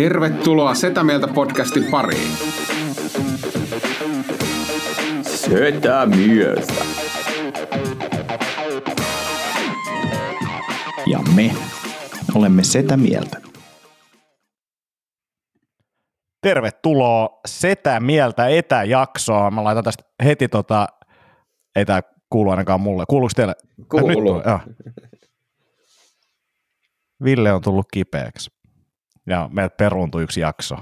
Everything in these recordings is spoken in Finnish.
Tervetuloa Setä Mieltä podcastin pariin. Setä Mieltä. Ja me olemme Setä Mieltä. Tervetuloa Setä Mieltä etäjaksoa. Mä laitan tästä heti tota, ei tää kuulu ainakaan mulle. Kuuluuko teille? Kuuluu. Nyt, joo. Ville on tullut kipeäksi. Ja meiltä peruuntui yksi jakso.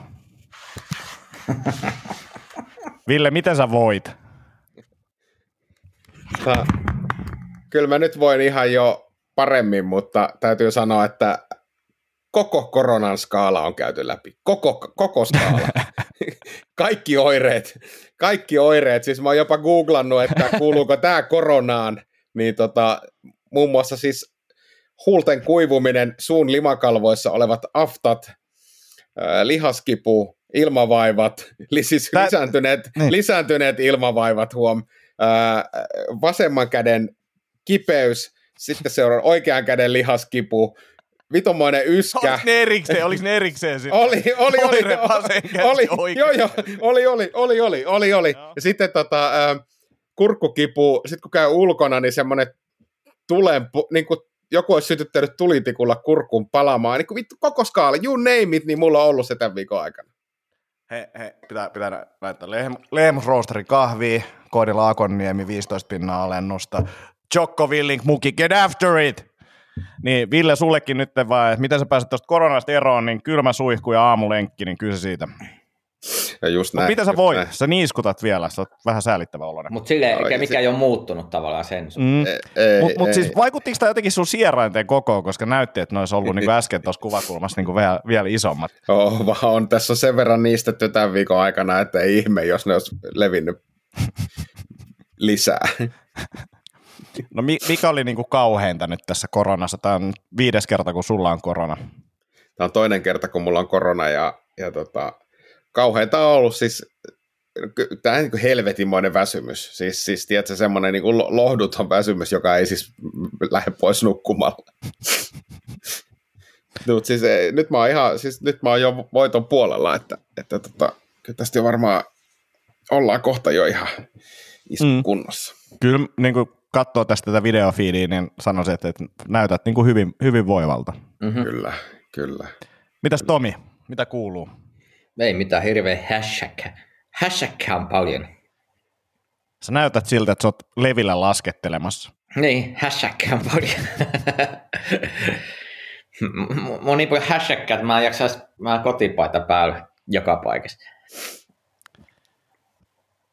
Ville, miten sä voit? Tota, kyllä mä nyt voin ihan jo paremmin, mutta täytyy sanoa, että koko koronan skaala on käyty läpi. Koko, koko skaala. kaikki oireet. Kaikki oireet. Siis mä oon jopa googlannut, että kuuluuko tämä koronaan. Niin tota, muun muassa siis huulten kuivuminen, suun limakalvoissa olevat aftat, lihaskipu, ilmavaivat, siis Tää- lisääntyneet, niin. lisääntyneet ilmavaivat, huom, vasemman käden kipeys, sitten seuraa oikean käden lihaskipu, vitomoinen yskä. Oliko ne erikseen, oliko ne erikseen sitten? Oli, oli, oli, oli, oikea. joo, joo, oli, oli, oli, oli, oli, oli. Joo. Ja sitten tota, kurkkukipu, sitten kun käy ulkona, niin semmoinen tulen, niin kuin joku olisi sytyttänyt tulitikulla kurkun palamaan, niin kuin vittu koko skaala, you name it, niin mulla on ollut se tämän viikon aikana. He, he, pitää, pitää laittaa lehm, Lehmusroosteri kahvia, koodilla Akonniemi 15 pinnaa alennusta. Jokko Willink muki, get after it! Niin Ville, sullekin nyt vaan, että miten sä pääset tuosta koronasta eroon, niin kylmä suihku ja aamulenkki, niin kyllä siitä. Ja just näin. mitä sä voit? näin. Sä niiskutat vielä, sä oot vähän säälittävä oloinen. Mutta silleen, Joo, mikä, se- ei ole muuttunut tavallaan sen. Mm. Mutta mut siis vaikuttiko tämä jotenkin sun sierainten kokoon, koska näytti, että ne olisi ollut niinku äsken tuossa kuvakulmassa niinku vielä, vielä isommat. Oh, vaan on tässä sen verran niistetty tämän viikon aikana, että ei ihme, jos ne olisi levinnyt lisää. No mi- mikä oli niinku kauheinta nyt tässä koronassa? Tämä on viides kerta, kun sulla on korona. Tämä on toinen kerta, kun mulla on korona ja, ja tota, kauheinta on ollut siis tämä on niin helvetinmoinen väsymys. Siis, siis tiedätkö, semmoinen niin lohduton väsymys, joka ei siis lähde pois nukkumalla. Mut siis, ei, nyt, mä oon ihan, siis nyt mä oon jo voiton puolella, että, että tota, kyllä tästä jo varmaan ollaan kohta jo ihan Mm. mm. Kyllä niin kuin katsoo tästä tätä videofiidiä, niin sanoisin, että, että näytät niin kuin hyvin, hyvin voivalta. Mm-hmm. Kyllä, kyllä. Mitäs Tomi, mitä kuuluu? Ei mitään hirveä hashtag. Hashtag on paljon. Sä näytät siltä, että sä oot levillä laskettelemassa. Niin, hashtag on paljon. Mun on niin paljon hashtag, että mä en jaksais, mä kotipaita päällä joka paikassa.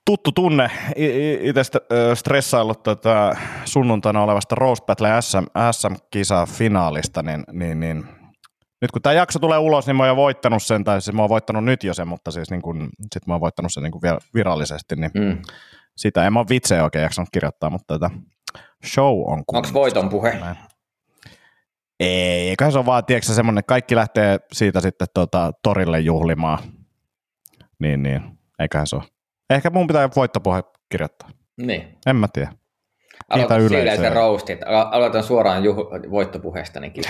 Tuttu tunne, itse stressaillut tota, sunnuntaina olevasta Roast Battle SM, SM-kisa finaalista, niin, niin, niin nyt kun tämä jakso tulee ulos, niin mä oon jo voittanut sen, tai siis mä oon voittanut nyt jo sen, mutta siis niin kun, sit mä oon voittanut sen niin kun vielä virallisesti, niin Mm. sitä en mä oon vitsejä oikein jaksanut kirjoittaa, mutta tätä show on Onko kunnossa. voiton puhe? Näin. Ei, eiköhän se ole vaan, tiedätkö, semmoinen, että kaikki lähtee siitä sitten tota, torille juhlimaan. Niin, niin, eiköhän se ole. Ehkä mun pitää voittopuhe kirjoittaa. Niin. En mä tiedä. Aloitan yleisöä. silleen se roastit. Alo- Aloitan suoraan juh- voittopuheesta, niin.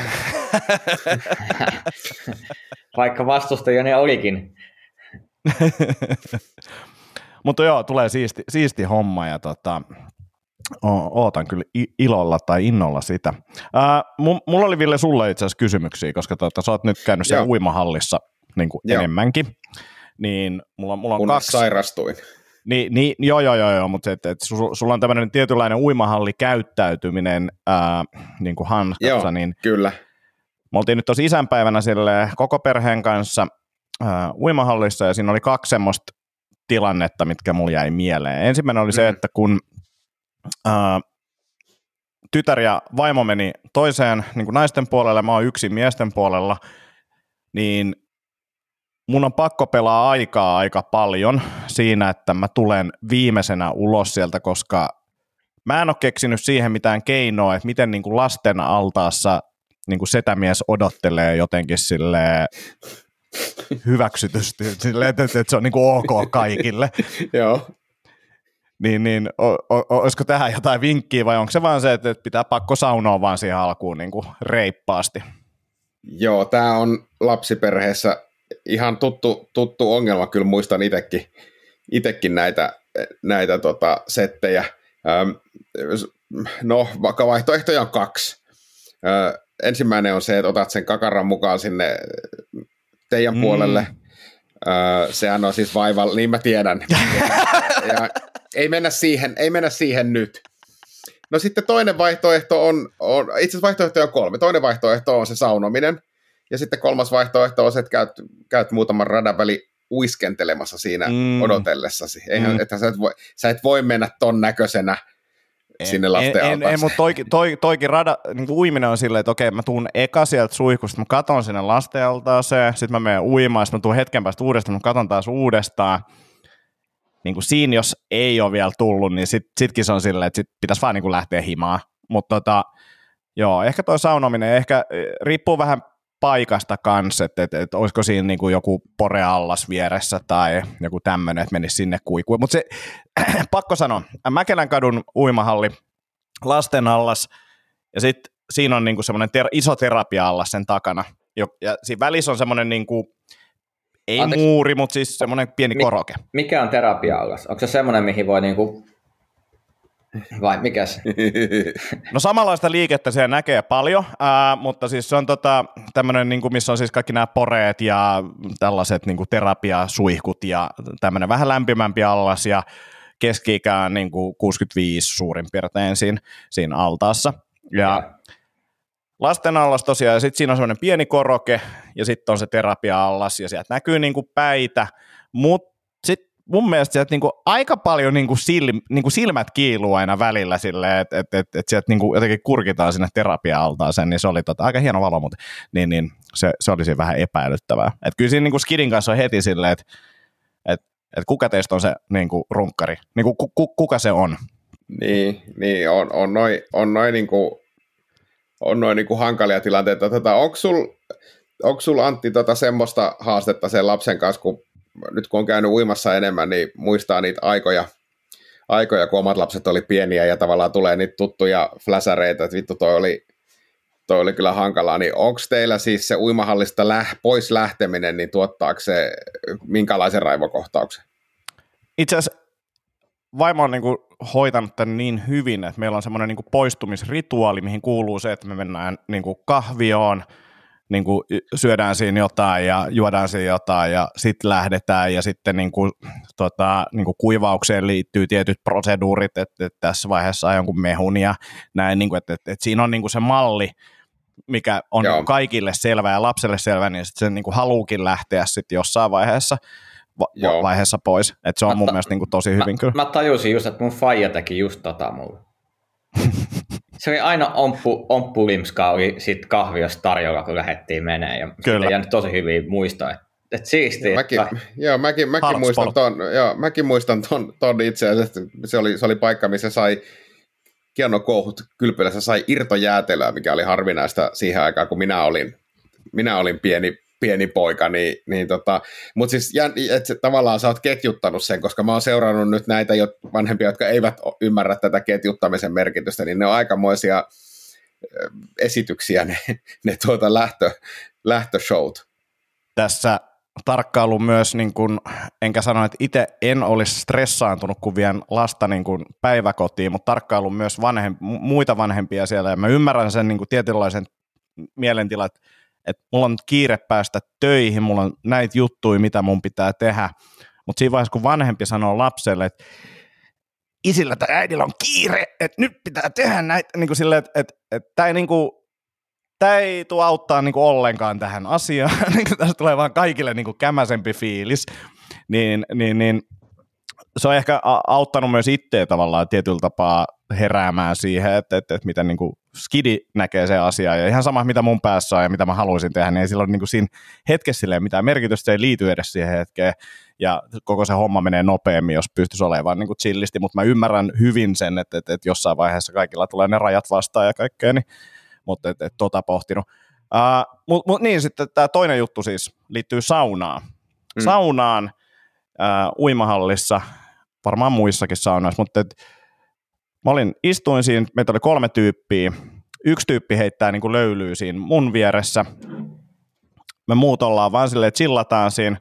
Vaikka vastustajani olikin. Mutta joo, tulee siisti, siisti homma ja tota, ootan kyllä ilolla tai innolla sitä. Ää, mu- mulla oli Ville sulle itse asiassa kysymyksiä, koska tota, sä oot nyt käynyt siellä Joo. uimahallissa niin kuin enemmänkin. Niin mulla, mulla on Kun kaksi, sairastuin. Niin, niin, joo, joo, joo, joo mutta et, et, su- sulla on tämmöinen tietynlainen uimahallikäyttäytyminen ää, niin kuin hanskassa, Joo. niin Kyllä. me oltiin nyt tosi isänpäivänä sille koko perheen kanssa ää, uimahallissa ja siinä oli kaksi semmoista tilannetta, mitkä mulla jäi mieleen. Ensimmäinen oli se, Mm. että kun ää, tytär ja vaimo meni toiseen niin kuin naisten puolelle, mä oon yksin miesten puolella, niin mun on pakko pelaa aikaa aika paljon siinä, että mä tulen viimeisenä ulos sieltä, koska mä en ole keksinyt siihen mitään keinoa, että miten niin kuin lasten altaassa niin kuin setämies odottelee jotenkin sille hyväksytysti, silleen, että, että se on niin kuin ok kaikille. Joo. Niin, niin o, o, olisiko tähän jotain vinkkiä vai onko se vaan se, että että pitää pakko saunoa vaan siihen alkuun niin kuin reippaasti? Joo, tämä on lapsiperheessä ihan tuttu, tuttu ongelma, kyllä muistan itsekin, itekin näitä, näitä tota, settejä. No, vaikka vaihtoehtoja on kaksi. Ensimmäinen on se, että otat sen kakaran mukaan sinne teidän mm. puolelle. Sehän on siis vaivalla, niin mä tiedän. ja ei mennä siihen, ei mennä siihen nyt. No sitten toinen vaihtoehto on, on itse asiassa vaihtoehtoja on kolme. Toinen vaihtoehto on se saunominen, ja sitten kolmas vaihtoehto on se, että käyt, käyt muutaman radan väli uiskentelemassa siinä mm. odotellessasi. Eihän, mm. että sä, et voi, sä et voi mennä ton näköisenä en, sinne lasten en, en, en, mutta toikin, toi, toikin rada, niin kuin uiminen on silleen, että okei, mä tuun eka sieltä suihkusta, mä katon sinne lastenaltaaseen, sitten mä menen uimaan, sitten mä tuun hetken päästä uudestaan, mä katon taas uudestaan, niin kuin siinä jos ei ole vielä tullut, niin sit, sitkin se on silleen, että sit pitäisi vaan niin kuin lähteä himaan. Mutta tota, joo, ehkä toi saunominen, ehkä eh, riippuu vähän paikasta kanssa, että, että, että olisiko siinä niin kuin joku poreallas vieressä tai joku tämmöinen, että menisi sinne kuikuun. Mutta se, pakko sanoa, Mäkelän kadun uimahalli, lasten allas, ja sitten siinä on niin kuin semmoinen ter- iso terapia-allas sen takana. Ja siinä välissä on semmoinen niin kuin, ei Anteeksi. muuri, mutta siis semmoinen pieni koroke. Mikä on terapia-allas? Onko se semmoinen, mihin voi niinku vai mikäs? No samanlaista liikettä siellä näkee paljon, ää, mutta siis se on tota, tämmöinen, niin missä on siis kaikki nämä poreet ja tällaiset niin kuin terapiasuihkut ja tämmöinen vähän lämpimämpi allas ja keski-ikään niin kuin 65 suurin piirtein siinä, siinä altaassa. Ja, ja. lasten allas tosiaan, ja sitten siinä on semmoinen pieni koroke, ja sitten on se terapia-allas, ja sieltä näkyy niin kuin päitä, mutta mun mielestä sieltä niinku aika paljon niinku silm, niinku silmät kiiluu aina välillä silleen, että et, et, et sieltä niinku jotenkin kurkitaan sinne terapia-altaaseen, niin se oli tota, aika hieno valo, mutta niin, niin, se, se olisi vähän epäilyttävää. Et kyllä siinä niinku Skidin kanssa on heti silleen, että et, et kuka teistä on se niinku runkkari, niinku, ku, ku, kuka se on? Niin, niin on, on noin on noi niinku, on noin niinku hankalia tilanteita. Tota, onko sul, onko sul Antti tota semmoista haastetta sen lapsen kanssa, kun nyt kun on käynyt uimassa enemmän, niin muistaa niitä aikoja, aikoja, kun omat lapset oli pieniä ja tavallaan tulee niitä tuttuja fläsäreitä, että vittu toi oli, toi oli kyllä hankalaa, niin onko teillä siis se uimahallista läh, pois lähteminen, niin tuottaako se minkälaisen raivokohtauksen? Itse asiassa vaimo on niin hoitanut tämän niin hyvin, että meillä on semmoinen niin poistumisrituaali, mihin kuuluu se, että me mennään niin kuin kahvioon – niin kuin syödään siinä jotain ja juodaan siinä jotain ja sitten lähdetään ja sitten niin kuin, tota, niin kuin kuivaukseen liittyy tietyt proseduurit, että, että tässä vaiheessa on jonkun mehun ja näin, niin kuin, että, että, että siinä on niin kuin se malli, mikä on Joo. kaikille selvä ja lapselle selvä, niin sitten se niin kuin haluukin lähteä sitten jossain vaiheessa va- vaiheessa pois. että se on mä mun ta- mielestä niin kuin tosi hyvin mä, kyllä. Mä tajusin just, että mun faija teki just tota mulle. se oli aina omppu, omppulimska oli sit kahviossa tarjolla, kun lähdettiin menee. Ja Kyllä. jäänyt tosi hyvin muistaa, että et siistiä. Mäkin, joo, mäkin, mäkin, muistan ton, joo, mäkin muistan ton, ton itse asiassa. Se oli, se oli paikka, missä sai Kiano Kouhut kylpylässä sai irtojäätelöä, mikä oli harvinaista siihen aikaan, kun minä olin, minä olin pieni, pieni poika, niin, niin tota, mutta siis että tavallaan sä oot ketjuttanut sen, koska mä oon seurannut nyt näitä jo vanhempia, jotka eivät ymmärrä tätä ketjuttamisen merkitystä, niin ne on aikamoisia esityksiä ne, ne tuota lähtö, lähtöshowt. Tässä tarkkailu myös, niin kun, enkä sano, että itse en olisi stressaantunut, kun vien lasta niin kun päiväkotiin, mutta tarkkailu myös vanhem, muita vanhempia siellä, ja mä ymmärrän sen niin tietynlaisen mielentilan, että että mulla on kiire päästä töihin, mulla on näitä juttuja, mitä mun pitää tehdä, mutta siinä vaiheessa, kun vanhempi sanoo lapselle, että isillä tai äidillä on kiire, että nyt pitää tehdä näitä, niin kuin silleen, että, että, että tämä ei niin kuin, tämä ei tule auttaa kuin ollenkaan tähän asiaan, niin kuin tästä tulee vaan kaikille niin kämäsempi fiilis, niin, niin, niin se on ehkä auttanut myös itseä tavallaan tietyllä tapaa heräämään siihen, että, että, että miten niin kuin skidi näkee se asia ja ihan sama mitä mun päässä on ja mitä mä haluaisin tehdä, niin ei silloin niin kuin siinä hetkessä silleen mitään merkitystä, se ei liity edes siihen hetkeen ja koko se homma menee nopeammin, jos pystyisi olemaan niin kuin chillisti, mutta mä ymmärrän hyvin sen, että, että, että jossain vaiheessa kaikilla tulee ne rajat vastaan ja kaikkea, niin, mutta että, että tota pohtinut. Uh, Mutta mut niin, sitten tämä toinen juttu siis liittyy saunaan. Mm. Saunaan uh, uimahallissa, varmaan muissakin saunoissa, mutta et, Mä olin, istuin siinä, meitä oli kolme tyyppiä. Yksi tyyppi heittää niin kuin löylyy siinä mun vieressä. me muut ollaan vaan silleen, chillataan siinä.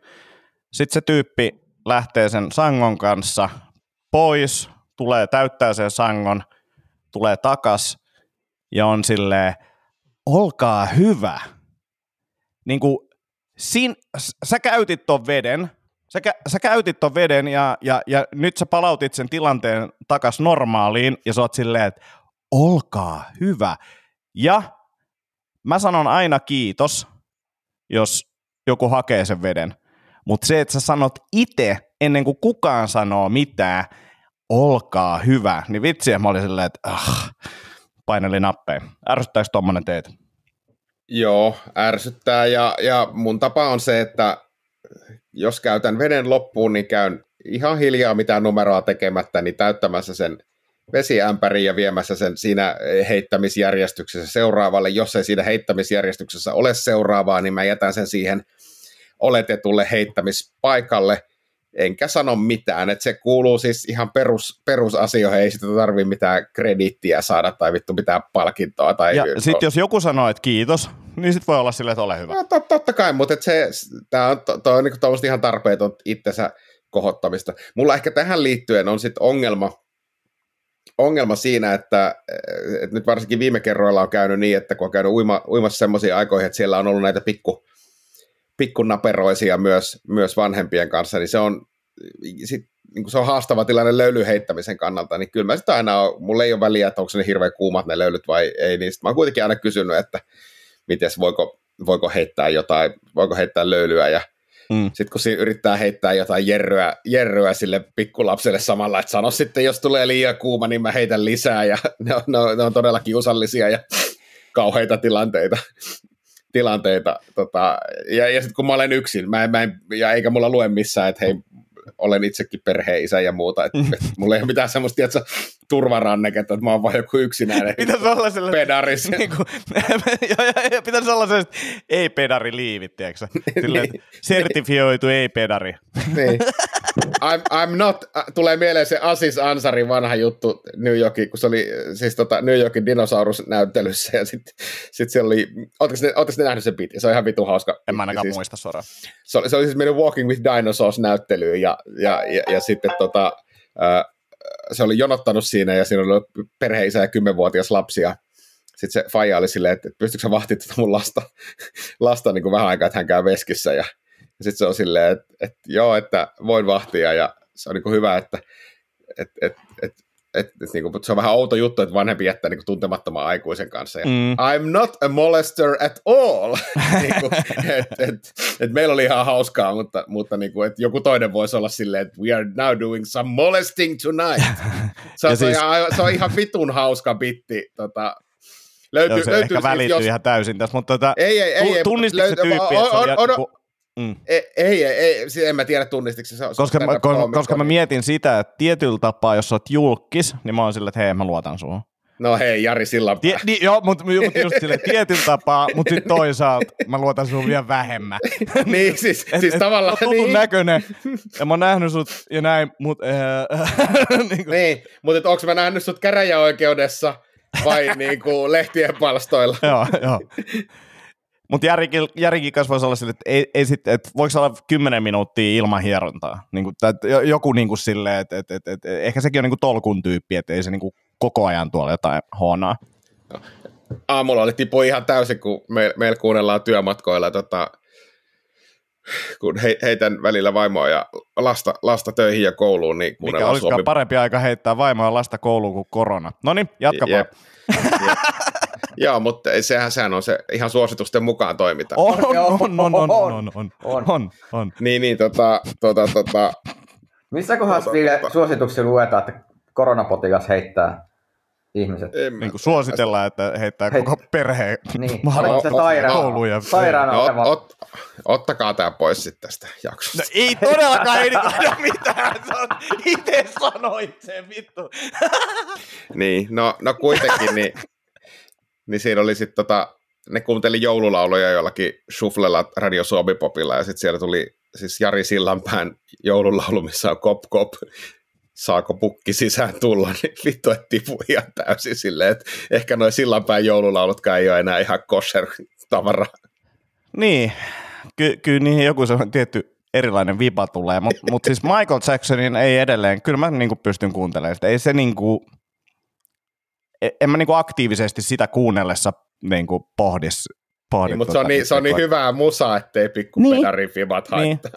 Sitten se tyyppi lähtee sen sangon kanssa pois, tulee täyttää sen sangon, tulee takas ja on silleen, olkaa hyvä. Niin kuin, sin, sä käytit ton veden, sä, sä käytit ton veden ja, ja, ja nyt sä palautit sen tilanteen takas normaaliin ja sä oot silleen, että olkaa hyvä. Ja mä sanon aina kiitos, jos joku hakee sen veden. Mutta se, että sä sanot itse ennen kuin kukaan sanoo mitään, olkaa hyvä, niin vitsi, mä olin silleen, että ah, paineli nappeja. Ärsyttääkö tuommoinen teitä? Joo, ärsyttää ja, ja mun tapa on se, että jos käytän veden loppuun, niin käyn ihan hiljaa mitään numeroa tekemättä, niin täyttämässä sen vesiämpäri ja viemässä sen siinä heittämisjärjestyksessä seuraavalle. Jos ei siinä heittämisjärjestyksessä ole seuraavaa, niin mä jätän sen siihen oletetulle heittämispaikalle, enkä sano mitään. että se kuuluu siis ihan perus, perusasioihin, ei sitä tarvitse mitään krediittiä saada tai vittu mitään palkintoa. Tai ja sitten jos joku sanoo, että kiitos, niin sitten voi olla silleen, että ole hyvä. No, tot, totta kai, mutta se, tämä on, to, to on niin ihan tarpeeton itsensä kohottamista. Mulla ehkä tähän liittyen on sitten ongelma, ongelma siinä, että, että nyt varsinkin viime kerroilla on käynyt niin, että kun on käynyt uima, uimassa semmoisia aikoihin, että siellä on ollut näitä pikku, pikkunaperoisia myös, myös vanhempien kanssa, niin se on, sit, niin se on haastava tilanne löyly heittämisen kannalta, niin kyllä mä sitä aina mulla ei ole väliä, että onko ne hirveän kuumat ne löylyt vai ei, niin mä oon kuitenkin aina kysynyt, että miten voiko, voiko heittää jotain, voiko heittää löylyä ja Mm. Sitten kun siinä yrittää heittää jotain jerryä, jerryä sille pikkulapselle samalla, että sano sitten, jos tulee liian kuuma, niin mä heitän lisää, ja ne on, ne on, ne on todella kiusallisia ja kauheita tilanteita. tilanteita tota, ja, ja sitten kun mä olen yksin, mä en, mä en, ja eikä mulla lue missään, että hei, olen itsekin isä ja muuta, että et, mulla ei ole mitään semmoista, tiedätkö, turvaranneketta, että mä oon vaan joku yksinäinen pitäisi olla sellainen, pedaris. Niin kuin, pitäisi olla sellaiset ei-pedari-liivit, tiedätkö Silleen, niin. sertifioitu ei-pedari. niin. I'm, I'm not, tulee mieleen se Asis Ansarin vanha juttu New Yorkin, kun se oli siis tota New Yorkin dinosaurusnäyttelyssä ja sitten sit se oli, ootteko ne, ne nähnyt sen bitin? Se on ihan vitu hauska. En mä ainakaan siis, muista suoraan. Se oli, se oli siis mennyt Walking with Dinosaurs näyttelyyn ja, ja, ja, ja sitten tota, äh, se oli jonottanut siinä ja siinä oli perheisä ja kymmenvuotias lapsi ja sitten se faija oli silleen, että pystytkö sä vahtimaan tätä mun lasta, lasta niin kuin vähän aikaa, että hän käy veskissä ja ja sitten se on silleen, että, että joo, että voin vahtia ja se on niin kuin hyvä, että et, et, et, et, et, niin kuin, se on vähän outo juttu, että vanhempi jättää niin kuin tuntemattoman aikuisen kanssa. Ja, mm. I'm not a molester at all. niin kuin, et, et, et, meillä oli ihan hauskaa, mutta, mutta niin kuin, että joku toinen voisi olla silleen, että we are now doing some molesting tonight. Se, on, siis... ihan, se on ihan vitun hauska bitti. Tota, löytyy, Joo, se löytyy ehkä siis, jos... ihan täysin tässä, mutta tota, ei, ei, ei, tunnistiko löyty... se tyyppi, että se oli on, on, Mm. Ei, ei, ei, siis en mä tiedä tunnistiko se. Koska, mä, ko, koska mä mietin sitä, että tietyllä tapaa, jos sä oot julkis, niin mä oon sillä, että hei, mä luotan suun. No hei, Jari Sillanpää. Tie, niin, joo, mutta mut just silleen tietyllä tapaa, mutta sitten toisaalta mä luotan sun vielä vähemmän. niin, siis, et, siis et, tavallaan. Tutun niin. näköinen, ja mä oon nähnyt sut ja näin, mutta... Äh, niin, niin mutta onko mä nähnyt sut käräjäoikeudessa vai niin kuin lehtien palstoilla? joo, joo. Mutta Järikin, Järikin kanssa voisi olla sille, että, ei, ei sit, että voiko olla 10 minuuttia ilman hierontaa. Niin kuin, joku niin kuin silleen, että, että, että, että, ehkä sekin on niin kuin tolkun tyyppi, että ei se niin kuin koko ajan tuolla jotain huonoa. Aamulla oli tipu ihan täysin, kun me, meillä kuunnellaan työmatkoilla, tota, kun he, heitän välillä vaimoa ja lasta, lasta töihin ja kouluun, niin Mikä olisikaan Suomi... parempi aika heittää vaimoa ja lasta kouluun kuin korona. No niin, jatka vaan. Joo, mutta sehän, sehän on se ihan suositusten mukaan toiminta. On, on, on, on, on, on, on, on, on, on. Niin, niin, tota, tota, tota. Missä kohdassa tota, tota. suosituksia luetaan, että koronapotilas heittää ihmiset? En niin kuin suositellaan, että heittää Heit... koko perheen niin. kouluun ja sairaana no, ot, ot, ottakaa tämä pois sitten tästä jaksosta. No, ei todellakaan ei mitään, itse sanoit sen vittu. niin, no, no kuitenkin, niin niin siinä oli sitten tota, ne kuunteli joululauluja jollakin Shufflella Radio Suomi-popilla, ja sitten siellä tuli siis Jari Sillanpään joululaulu, missä on kop kop, saako pukki sisään tulla, niin vittu, että tipu ihan täysin silleen, että ehkä noin Sillanpään joululaulutkaan ei ole enää ihan kosher tavara. Niin, ky, kyllä niihin joku sellainen tietty erilainen viba tulee, mutta mut siis Michael Jacksonin ei edelleen, kyllä mä niinku pystyn kuuntelemaan sitä. Ei se niinku, en mä niinku aktiivisesti sitä kuunnellessa niinku pohdis. pohdis Niin, mutta se on, niin, se on niin hyvää musaa, ettei pikku Niin. niin. pedarifibat haittaa.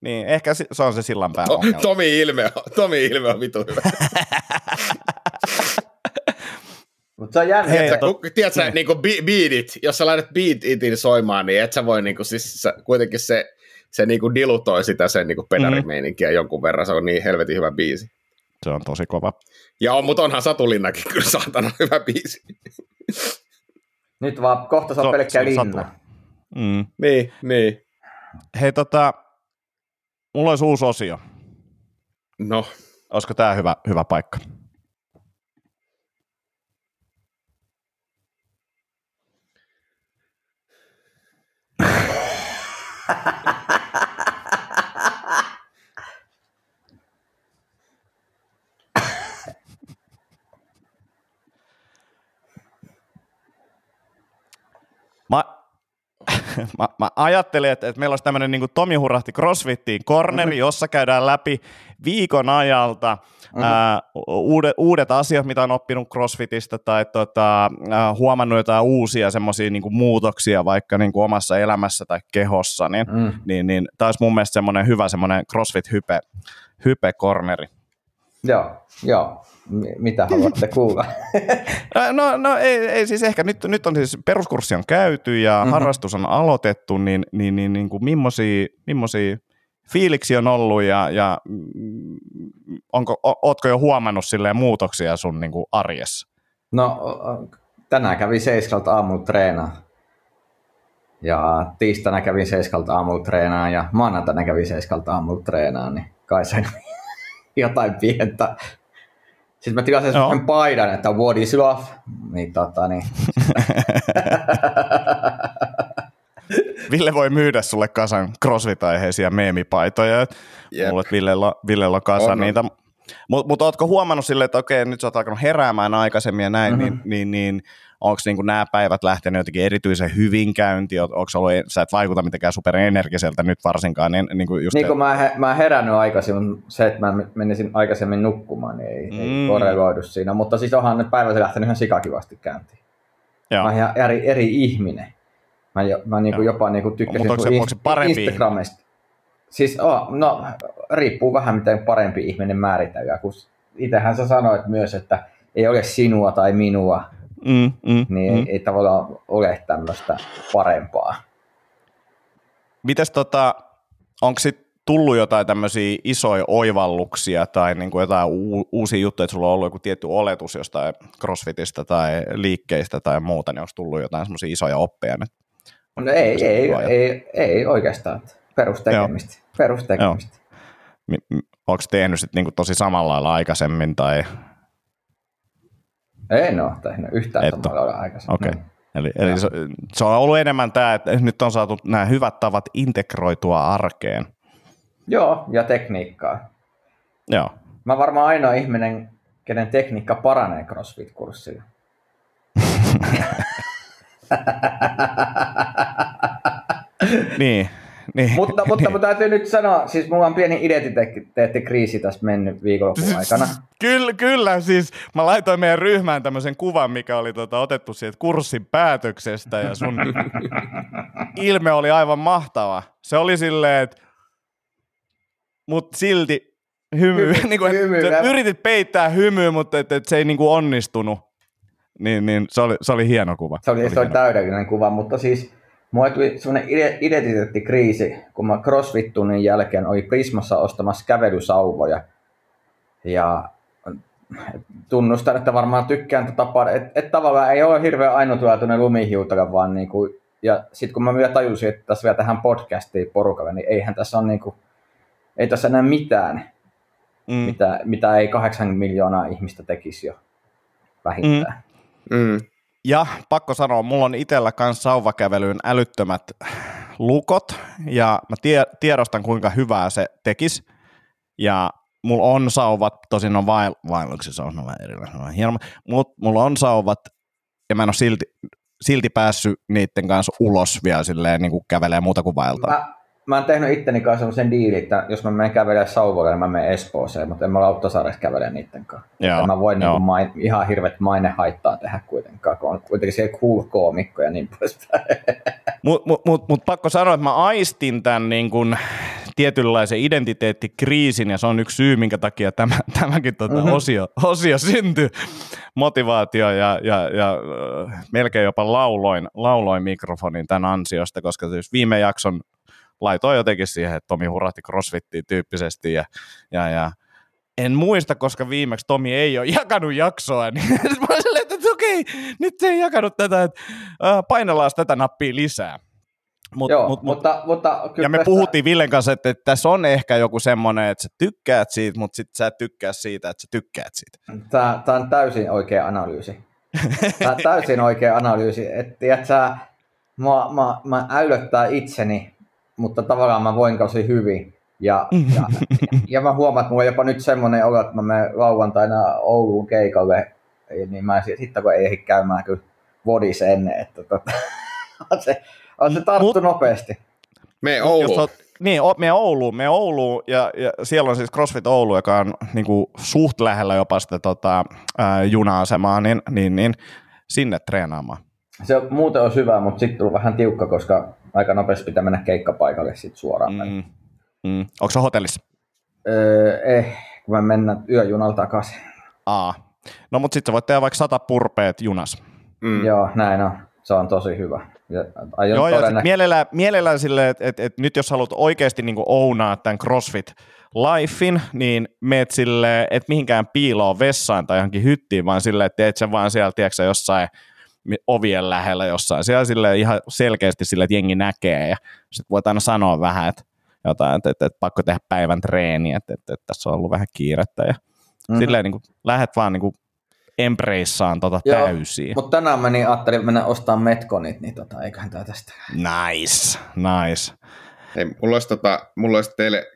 Niin, ehkä si- se on se sillanpää To, ongelma. Tomi Ilme on, Tomi Ilme on vitu hyvä. Mutta se on jännä. Hei, Tiedätkö, to- kun, tiedätkö niin kuin beatit, jos sä laitat beat itin soimaan, niin et sä voi niin kuin, siis sä, kuitenkin se, se niin kuin dilutoi sitä sen niin kuin pedarimeininkiä mm. jonkun verran, se on niin helvetin hyvä biisi. Se on tosi kova. Ja on, mutta onhan Satulinnakin kyllä saatana hyvä biisi. Nyt vaan kohta on So- pelkkä se on linna. satua. Mm. Niin, niin. Hei tota, mulla olisi uusi osio. No, Olisiko tämä hyvä, hyvä paikka? mä, mä ajattelin, että, että meillä olisi tämmöinen niin Tomi Hurahti CrossFittiin corneri, jossa käydään läpi viikon ajalta mm-hmm. ää, uudet, uudet asiat, mitä on oppinut CrossFitista tai tota, ää, huomannut jotain uusia semmoisia niin muutoksia vaikka niin kuin omassa elämässä tai kehossa, niin, Mm. niin, niin tämä olisi mun mielestä semmoinen hyvä semmoinen CrossFit-hype hype corneri. Joo, joo. M- mitä haluatte kuulla? No, no ei, ei siis ehkä, nyt, nyt on siis peruskurssi on käyty ja Mhm. mm-hmm. harrastus on aloitettu, niin, niin, niin, niin kuin millaisia, millaisia fiiliksi on ollut ja, ja mm, onko, o, ootko jo huomannut silleen muutoksia sun niin kuin arjessa? No, tänään kävin seiskalta aamulla treenaa. Ja tiistaina kävin seiskalta aamulla treenaa ja maanantaina kävin seiskalta aamulla treenaa, niin kai sen jotain pientä. Sitten mä tilasin Joo. sen paidan, että what is love? Niin tota niin. Ville voi myydä sulle kasan crossfit-aiheisia meemipaitoja. Jep. Mulla on Villellä, Villellä on kasa On, niitä. Mutta mut ootko huomannut silleen, että okei, nyt sä oot alkanut heräämään aikaisemmin ja näin, Mhm. mm-hmm. niin, niin, niin onko niinku nämä päivät lähtenyt jotenkin erityisen hyvin käyntiin? Onko ollut, sä et vaikuta mitenkään superenergiseltä nyt varsinkaan, niin, niin kuin just Niin kun mä, he, mä herännyt aikaisin, se, että mä menisin aikaisemmin nukkumaan, niin ei, mm. Ei korreloidu siinä. Mutta siis onhan nyt päivät lähtenyt ihan sikakivasti käyntiin. Joo. Mä oon ihan eri, eri ihminen. Mä, jo, mä niinku jopa niinku tykkäsin Mutta onko se- onko se parempi Instagramista. Siis oh, no, riippuu vähän miten parempi ihminen määritellään, kun itsehän sä sanoit myös, että ei ole sinua tai minua, Mm, mm, niin mm. ei, ei tavallaan ole tämmöistä parempaa. Mites tota, onko sit tullut jotain tämmöisiä isoja oivalluksia tai niinku jotain u- uusia juttuja, että sulla on ollut joku tietty oletus jostain crossfitistä tai liikkeistä tai muuta, niin onko tullut jotain semmoisia isoja oppeja nyt? No ei, ei, Tuo ei, ei oikeastaan. Perustekemistä. Perustekemistä. Onko tehnyt sit niinku tosi samalla lailla aikaisemmin tai En ole tehnyt yhtään Et lailla aikaisemmin. okei. Mm. Eli, eli se, se on ollut enemmän tämä, että nyt on saatu nämä hyvät tavat integroitua arkeen. Joo, ja tekniikkaa. Joo. Mä varmaan ainoa ihminen, kenen tekniikka paranee CrossFit-kurssilla. Niin. Niin. mutta, mutta mun täytyy nyt sanoa, siis mulla on pieni identiteettikriisi tässä mennyt viikonlopun aikana. Kyllä, kyllä, siis mä laitoin meidän ryhmään tämmöisen kuvan, mikä oli tota, otettu siitä kurssin päätöksestä ja sun ilme oli aivan mahtava. Se oli silleen, että mut silti hymy, Hymy- niin kuin, hymyillä. yritit peittää hymyä, mutta et, et se ei niin kuin onnistunut. Niin, niin se, oli, se oli hieno kuva. Se oli, se oli hieno. täydellinen kuva, mutta siis mulla tuli semmoinen ide- identiteettikriisi, kun mä CrossFit-tunnin jälkeen oli Prismassa ostamassa kävelysauvoja. Ja tunnustan, että varmaan tykkään tätä tapaa, että et tavallaan ei ole hirveän ainutlaatuinen lumihiutale, vaan niinku, ja sitten kun mä vielä tajusin, että tässä vielä tähän podcastiin porukalle, niin eihän tässä ole niinku, ei tässä enää mitään, Mm. mitä, mitä ei kahdeksan miljoonaa ihmistä tekisi jo vähintään. Mm. Ja pakko sanoa, mulla on itsellä kanssa sauvakävelyyn älyttömät lukot, ja mä tie, tiedostan kuinka hyvää se tekisi. Ja mulla on sauvat, tosin on vail, vaelluksissa on vähän erilainen, hieno, mutta mulla on sauvat, ja mä en ole silti, silti päässyt niiden kanssa ulos vielä silleen niin kuin kävelee muuta kuin vaeltaa. Mä, mä oon tehnyt itteni kanssa sellaisen diilin, että jos mä menen kävelemään Sauvolle, niin mä menen Espooseen, mutta en mä Lauttasaaressa kävele niiden kanssa. Joo, mä voi niin joo. kuin main, ihan hirveät mainehaittaa tehdä kuitenkaan, kun on kuitenkin siellä cool koomikko ja niin poispäin. Mutta mut, mut, mut pakko sanoa, että mä aistin tämän niin kun, tietynlaisen identiteettikriisin, ja se on yksi syy, minkä takia tämä, tämäkin tota, mm-hmm. osio, osio syntyi. Motivaatio ja, ja, ja melkein jopa lauloin, lauloin mikrofonin tämän ansiosta, koska siis viime jakson laitoin jotenkin siihen, että Tomi hurahti crossfittiin tyyppisesti, ja, ja, ja en muista, koska viimeksi Tomi ei ole jakanut jaksoa, niin mä olin silleen, että okei, nyt se ei jakanut tätä, että painellaan tätä nappia lisää. Mut, Joo, mut, mut, mutta, mutta kyllä ja me tästä- puhuttiin Villen kanssa, että, että tässä on ehkä joku semmoinen, että sä tykkäät siitä, mutta sit sä et tykkää siitä, että sä tykkäät siitä. Tämä, tämä on täysin oikea analyysi. Tämä on täysin oikea analyysi. Että tiedät, sä, mä, mä, mä äylöttää itseni, mutta tavallaan mä voin tosi hyvin. Ja, ja, ja mä huomaan, että mulla on jopa nyt semmoinen olo, että mä menen lauantaina Ouluun keikalle, niin mä sitten kun ei ehdi käymään kyllä vodis ennen, että tota, on se, on se tarttu Mut- nopeasti. Me Jos Oulu. oot, niin, o- me Ouluun, me Ouluun ja, ja, siellä on siis CrossFit Oulu, joka on niin kuin, suht lähellä jopa sitä tota, ää, juna-asemaa, niin, niin, niin sinne treenaamaan. Se on, muuten on hyvä, mutta sitten on vähän tiukka, koska aika nopeasti pitää mennä keikkapaikalle sit suoraan. Mm. Mm. Onko se hotellissa? Öö, eh, kun mä mennään yöjunalla takaisin. Aa. No mutta sitten voit tehdä vaikka sata purpeet junas. Mm. Joo, näin on. Se on tosi hyvä. Ja aion Joo, ja todennä... mielellään, mielellään silleen, että et, et nyt jos haluat oikeasti niinku ounaa tämän CrossFit lifein, niin meet silleen, että mihinkään piiloon vessaan tai johonkin hyttiin, vaan silleen, että teet sen vaan siellä, tiedätkö, jossain ovien lähellä jossain. Siellä silleen ihan selkeästi silleen, että jengi näkee ja sitten voit aina sanoa vähän, että jotain, että, että, että pakko tehdä päivän treeniä, että, että, että tässä on ollut vähän kiirettä ja mm-hmm. silleen niin kuin, lähdet vaan niin kuin embraceaan tota Joo, täysiä. Mutta tänään mä niin ajattelin mennä ostaa Metconit, niin tota, eiköhän tää tästä. Nice, nice. Hei, mulla olisi, tota, mulla olisi teille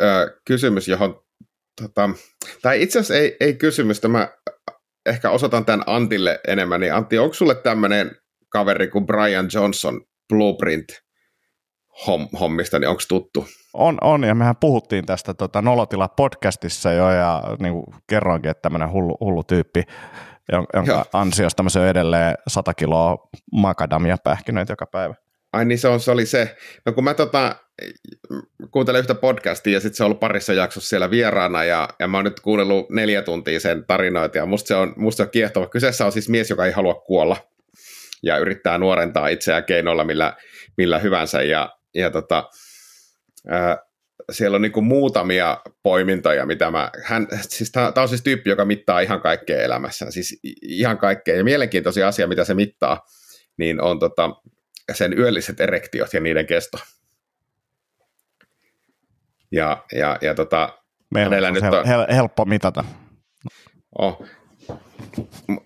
ö, kysymys, johon, tota, tai itse asiassa ei, ei kysymystä, mä ehkä osoitan tämän Antille enemmän, niin Antti, onko sulle tämmöinen kaveri kuin Brian Johnson Blueprint hom- hommista, niin onko tuttu? On, on, ja mehän puhuttiin tästä tota, Nolotila-podcastissa jo, ja niin kuin kerroinkin, että tämmöinen hullu, hullu tyyppi, jon- jonka Joo. ansiosta mä syön edelleen 100 kiloa makadamia pähkinöitä joka päivä. Ai niin se, on, se oli se. No kun mä tota, kuuntelen yhtä podcastia ja sitten se on ollut parissa jaksossa siellä vieraana ja, ja mä oon nyt kuunnellut neljä tuntia sen tarinoita ja musta se, on, musta se on kiehtova. Kyseessä on siis mies, joka ei halua kuolla ja yrittää nuorentaa itseään keinoilla millä, millä hyvänsä ja, ja tota, ää, siellä on niinku muutamia poimintoja, mitä mä, hän, siis tää on siis tyyppi, joka mittaa ihan kaikkea elämässään, siis ihan kaikkea, ja mielenkiintoisia asia, mitä se mittaa, niin on tota, sen yölliset erektiot ja niiden kesto. Ja, ja, ja tota, Meillä on nyt hel- on- hel- helppo mitata. oh.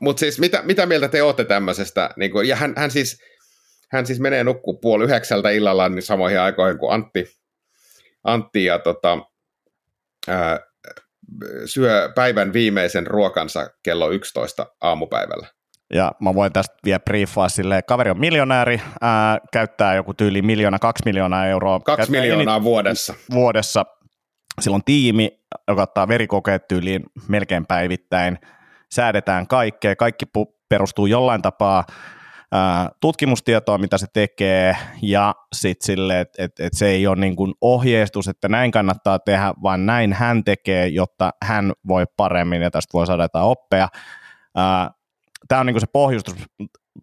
Mutta siis mitä, mitä mieltä te olette tämmöisestä? Niin kun, ja hän, hän, siis, hän siis menee nukkuu puoli yhdeksältä illalla niin samoihin aikoihin kuin Antti, Antti ja tota, ää, syö päivän viimeisen ruokansa kello 11 aamupäivällä. Ja mä voin tästä vielä briefaa silleen, kaveri on miljonääri, ää, käyttää joku tyyli miljoona, kaksi miljoonaa euroa. Kaksi käyttää miljoonaa vuodessa. vuodessa. Sillä on tiimi, joka ottaa verikokeet tyyliin melkein päivittäin. Säädetään kaikkea. Kaikki pu- perustuu jollain tapaa ää, tutkimustietoa, mitä se tekee, ja sitten sille, että et, et se ei ole niin kuin ohjeistus, että näin kannattaa tehdä, vaan näin hän tekee, jotta hän voi paremmin, ja tästä voi saada jotain oppeja. Tämä on niin kuin se pohjustus.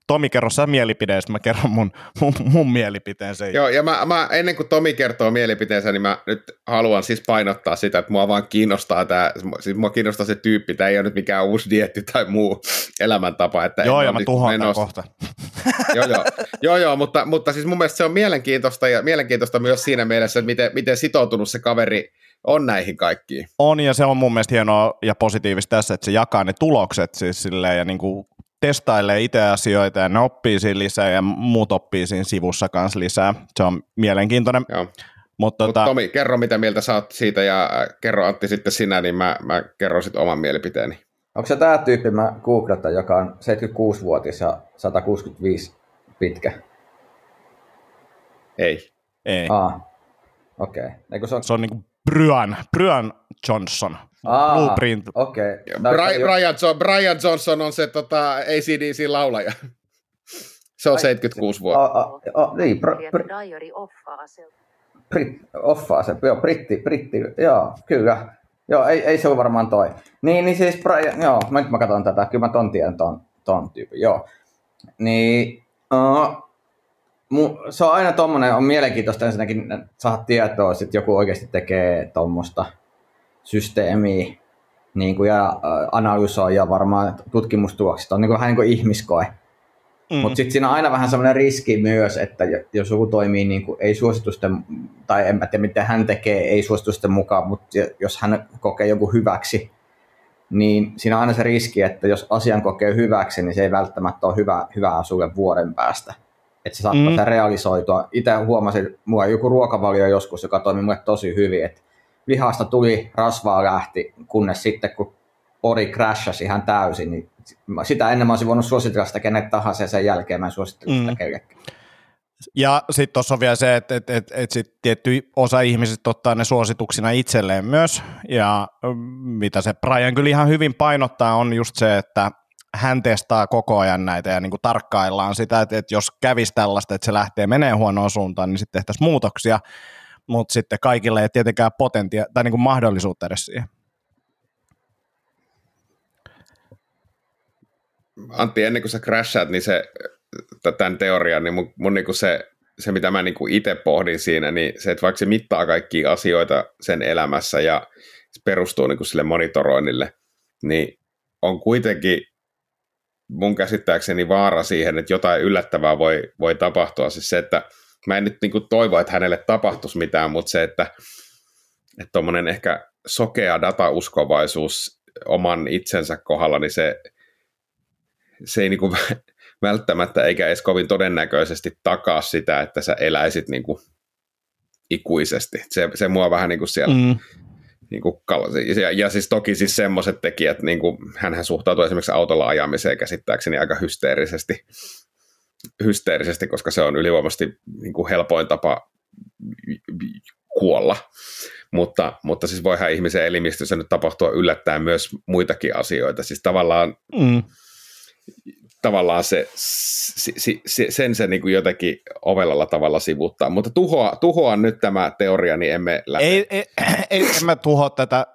Tomi, kerro sä mielipide, ja sitten mä kerron mun, mun, mun mielipiteen sen. Joo, ja mä, mä, ennen kuin Tomi kertoo mielipiteensä, niin mä nyt haluan siis painottaa sitä, että mua vaan kiinnostaa tämä, siis mua kiinnostaa se tyyppi, tämä ei ole nyt mikään uusi dietti tai muu elämäntapa. Että Joo, ja mä nyt tuhoan tämän kohta. joo, joo, joo, joo mutta, mutta siis mun mielestä se on mielenkiintoista ja mielenkiintoista myös siinä mielessä, että miten, miten sitoutunut se kaveri on näihin kaikkiin. On, ja se on mun mielestä hienoa ja positiivista tässä, että se jakaa ne tulokset siis silleen, ja niin kuin testailee itse asioita, ja ne oppii siinä lisää, ja muut oppii siinä sivussa kanssa lisää. Se on mielenkiintoinen. Joo. Mutta Mutta tota, Tomi, kerro mitä mieltä sä oot siitä ja äh, kerro Antti sitten sinä, niin mä, mä kerron sitten oman mielipiteeni. Onko se tämä tyyppi, mä googletan, joka on 76-vuotias ja 165 pitkä? Ei. Ei. Aa, okei. Okay. Se on, se on niinku Bryan, Bryan Johnson. Aa, Blueprint. Okei. Okay. Brian, Brian, jo- Brian Johnson on se tota, ACDC-laulaja. Se on 76 vuotta. A, a, a, niin, br, br. Brit, offaa se, joo, britti, britti, joo, kyllä. Joo, ei, ei se ole varmaan toi. Niin, niin siis Brian, joo, mä nyt mä katson tätä, kyllä mä ton tiedän ton, ton tyypin, joo. Niin, uh, mu, se on aina tommonen, on mielenkiintoista ensinnäkin saada tietoa, että joku oikeasti tekee tuommoista systeemiä, niin kuin, ja analysoi ja varmaan tutkimustulokset on niin kuin, vähän niin kuin ihmiskoe. Mm. Mutta sitten siinä on aina vähän semmoinen riski myös, että jos joku toimii niin kuin ei suositusten, tai en tiedä mitä hän tekee ei suositusten mukaan, mutta jos hän kokee jonkun hyväksi, niin siinä on aina se riski, että jos asian kokee hyväksi, niin se ei välttämättä ole hyvä, hyvää sulle vuoden päästä. Että se saattaa mm. realisoitua. Itse huomasin, mulla joku ruokavalio joskus, joka toimi mulle tosi hyvin, että lihasta tuli, rasvaa lähti, kunnes sitten kun ori crashasi ihan täysin, niin sitä ennen mä olisin voinut suositella sitä kenet tahansa ja sen jälkeen mä en suosittele sitä mm. kellekään. Ja sitten tuossa on vielä se, että et, et, et sit tietty osa ihmisistä ottaa ne suosituksina itselleen myös, ja mm, mitä se Brian kyllä ihan hyvin painottaa on just se, että hän testaa koko ajan näitä ja niin kuin tarkkaillaan sitä, että, että jos kävisi tällaista, että se lähtee menee huonoon suuntaan, niin sitten tehtäisiin muutoksia, mutta sitten kaikille ei tietenkään potentia tai niin kuin mahdollisuutta edes siihen. Antti, ennen kuin sä crashaat, niin se, tämän teorian, niin mun, mun niin kuin se, se, mitä mä niin kuin itse pohdin siinä, niin se, että vaikka se mittaa kaikkia asioita sen elämässä ja se perustuu niin kuin sille monitoroinnille, niin on kuitenkin mun käsittääkseni vaara siihen, että jotain yllättävää voi, voi tapahtua. Siis se, että mä en nyt niin kuin toivo, että hänelle tapahtuisi mitään, mutta se, että että ehkä sokea datauskovaisuus oman itsensä kohdalla, niin se, se ei niinku välttämättä eikä edes kovin todennäköisesti takaa sitä, että sä eläisit niinku ikuisesti. Se, se mua vähän niinku siellä mm. niinku, ja, ja siis toki siis semmoiset tekijät, niinku, hänhän suhtautuu esimerkiksi autolla ajamiseen käsittääkseni aika hysteerisesti, hysteerisesti koska se on ylivoimaisesti niinku helpoin tapa kuolla. Mutta, mutta siis voihan ihmisen elimistössä nyt tapahtua yllättäen myös muitakin asioita. Siis tavallaan mm tavallaan se, se, se, sen se niin kuin jotenkin ovellalla tavalla sivuttaa. Mutta tuhoa, tuhoa nyt tämä teoria, niin emme lähde. Ei, ei, ei emme tuhoa tätä.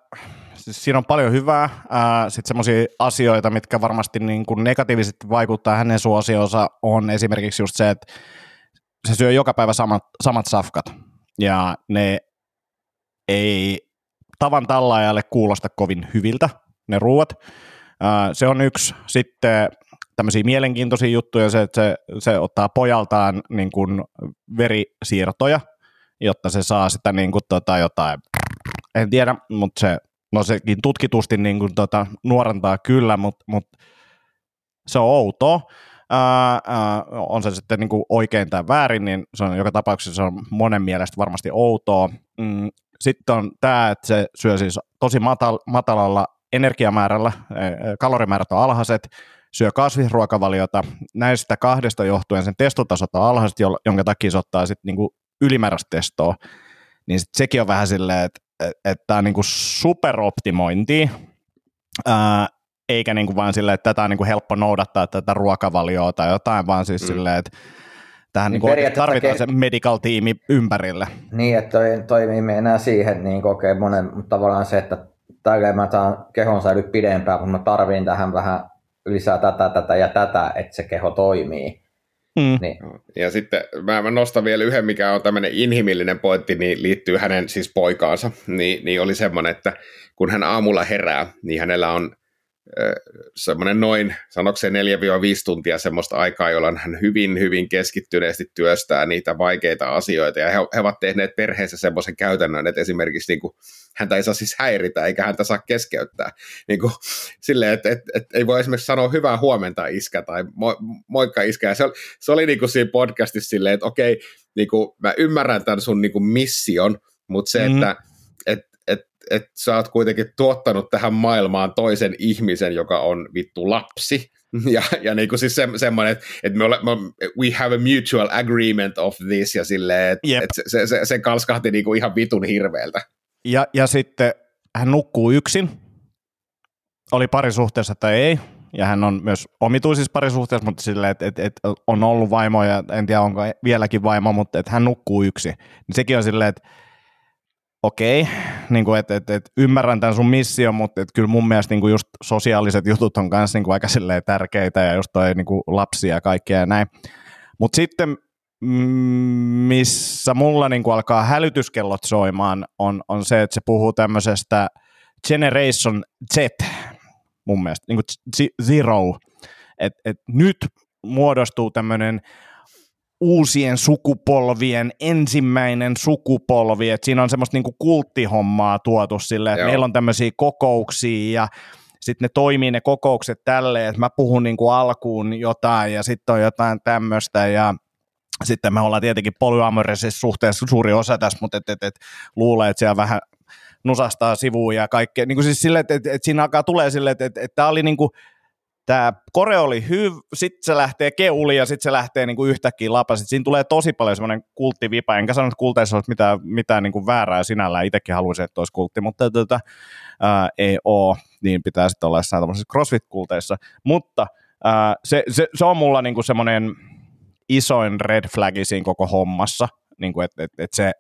Siis siinä on paljon hyvää. Sitten semmoisia asioita, mitkä varmasti niin kuin negatiivisesti vaikuttaa hänen suosionsa, on esimerkiksi just se, että se syö joka päivä samat, samat safkat. Ja ne ei tavan tallaajalle kuulosta kovin hyviltä, ne ruuat. Se on yksi. Sitten tämmöisiä mielenkiintoisia juttuja, se, että se, se ottaa pojaltaan niin kuin verisiirtoja, jotta se saa sitä niin kuin tota jotain, en tiedä, mutta se, no sekin tutkitusti niin kuin tota, nuorentaa kyllä, mutta, mutta se on outoa. Ää, ää, on se sitten niin kuin oikein tai väärin, niin se on joka tapauksessa se on monen mielestä varmasti outoa. Mm, sitten on tämä, että se syö siis tosi matal- matalalla energiamäärällä, kalorimäärät on alhaiset, syö kasvisruokavaliota, näistä kahdesta johtuen sen testotasot on alhaiset, jonka takia se ottaa sitten niinku ylimääräistä testoa, niin sit sekin on vähän silleen, että et, tämä on niinku superoptimointi, ää, eikä niinku vaan silleen, että tätä on niinku helppo noudattaa tätä ruokavalioa tai jotain, vaan siis mm. silleen, että tähän niin niin tarvitaan ke- se medical tiimi ympärille. Niin, että toi, toimii enää siihen, niin kokee monen, mutta tavallaan se, että tälleen mä saan kehon säily pidempään, kun mä tarviin tähän vähän lisää tätä, tätä ja tätä, että se keho toimii. Mm. Niin. Ja sitten mä, mä nostan vielä yhden, mikä on tämmöinen inhimillinen pointti, niin liittyy hänen siis poikaansa. Niin, niin oli semmoinen, että kun hän aamulla herää, niin hänellä on semmoinen noin, sanokseen 4-5 tuntia semmoista aikaa, jolloin hän hyvin, hyvin keskittyneesti työstää niitä vaikeita asioita, ja he, he ovat tehneet perheessä semmoisen käytännön, että esimerkiksi niin kuin, häntä ei saa siis häiritä, eikä häntä saa keskeyttää. Niin kuin, silleen, että et, et, ei voi esimerkiksi sanoa hyvää huomenta iskä, tai mo, moikka iskä, ja se oli, se oli niin kuin siinä podcastissa silleen, että okei, niin kuin, mä ymmärrän tämän sun niin kuin mission, mutta se, mm-hmm. että et sä oot kuitenkin tuottanut tähän maailmaan toisen ihmisen, joka on vittu lapsi. Ja, ja niin kuin siis se, semmoinen, että, että me, ole, me we have a mutual agreement of this, ja silleen, että, Jep. että se, se, se, kalskahti niin kuin ihan vitun hirveältä. Ja, ja sitten hän nukkuu yksin, oli parisuhteessa tai ei, ja hän on myös omituisissa parisuhteissa, mutta silleen, että, että, että on ollut vaimo ja en tiedä onko vieläkin vaimo, mutta että hän nukkuu yksin. Niin sekin on silleen, että okei, niin kuin, että, että, että ymmärrän tämän sun mission, mutta että kyllä mun mielestä niin kuin just sosiaaliset jutut on myös niin aika tärkeitä ja just toi niin kuin lapsia ja kaikkea ja näin. Mutta sitten mm, missä mulla niin kuin alkaa hälytyskellot soimaan, on, on se, että se puhuu tämmöisestä Generation Z, mun mielestä, niin kuin Zero, että et nyt muodostuu tämmöinen uusien sukupolvien ensimmäinen sukupolvi, että siinä on semmoista niinku kulttihommaa tuotu silleen, että Joo. meillä on tämmöisiä kokouksia ja sitten ne toimii ne kokoukset tälleen, että mä puhun niinku alkuun jotain ja sitten on jotain tämmöistä ja sitten me ollaan tietenkin polyamorisessa suhteessa suuri osa tässä, mutta et, et, et, luulee, että siellä vähän nusastaa sivuun ja kaikkea. Niin kuin siis silleen, että, että, että siinä alkaa tulee silleen, että, että, että tämä oli niin kuin, tämä kore oli hyvä, sitten se lähtee keuli ja sitten se lähtee niin kuin yhtäkkiä lapasit. Siinä tulee tosi paljon semmoinen kulttivipa, enkä sano, että kulteissa olisi mitään, mitään niin kuin väärää sinällään, itsekin haluaisin, että olisi kultti, mutta tota, ää, ei ole, niin pitää sitten olla jossain tämmöisissä crossfit-kulteissa, mutta ää, se, se, se, on mulla niin kuin semmoinen isoin red flagi siinä koko hommassa, niin kuin, että, että, että se,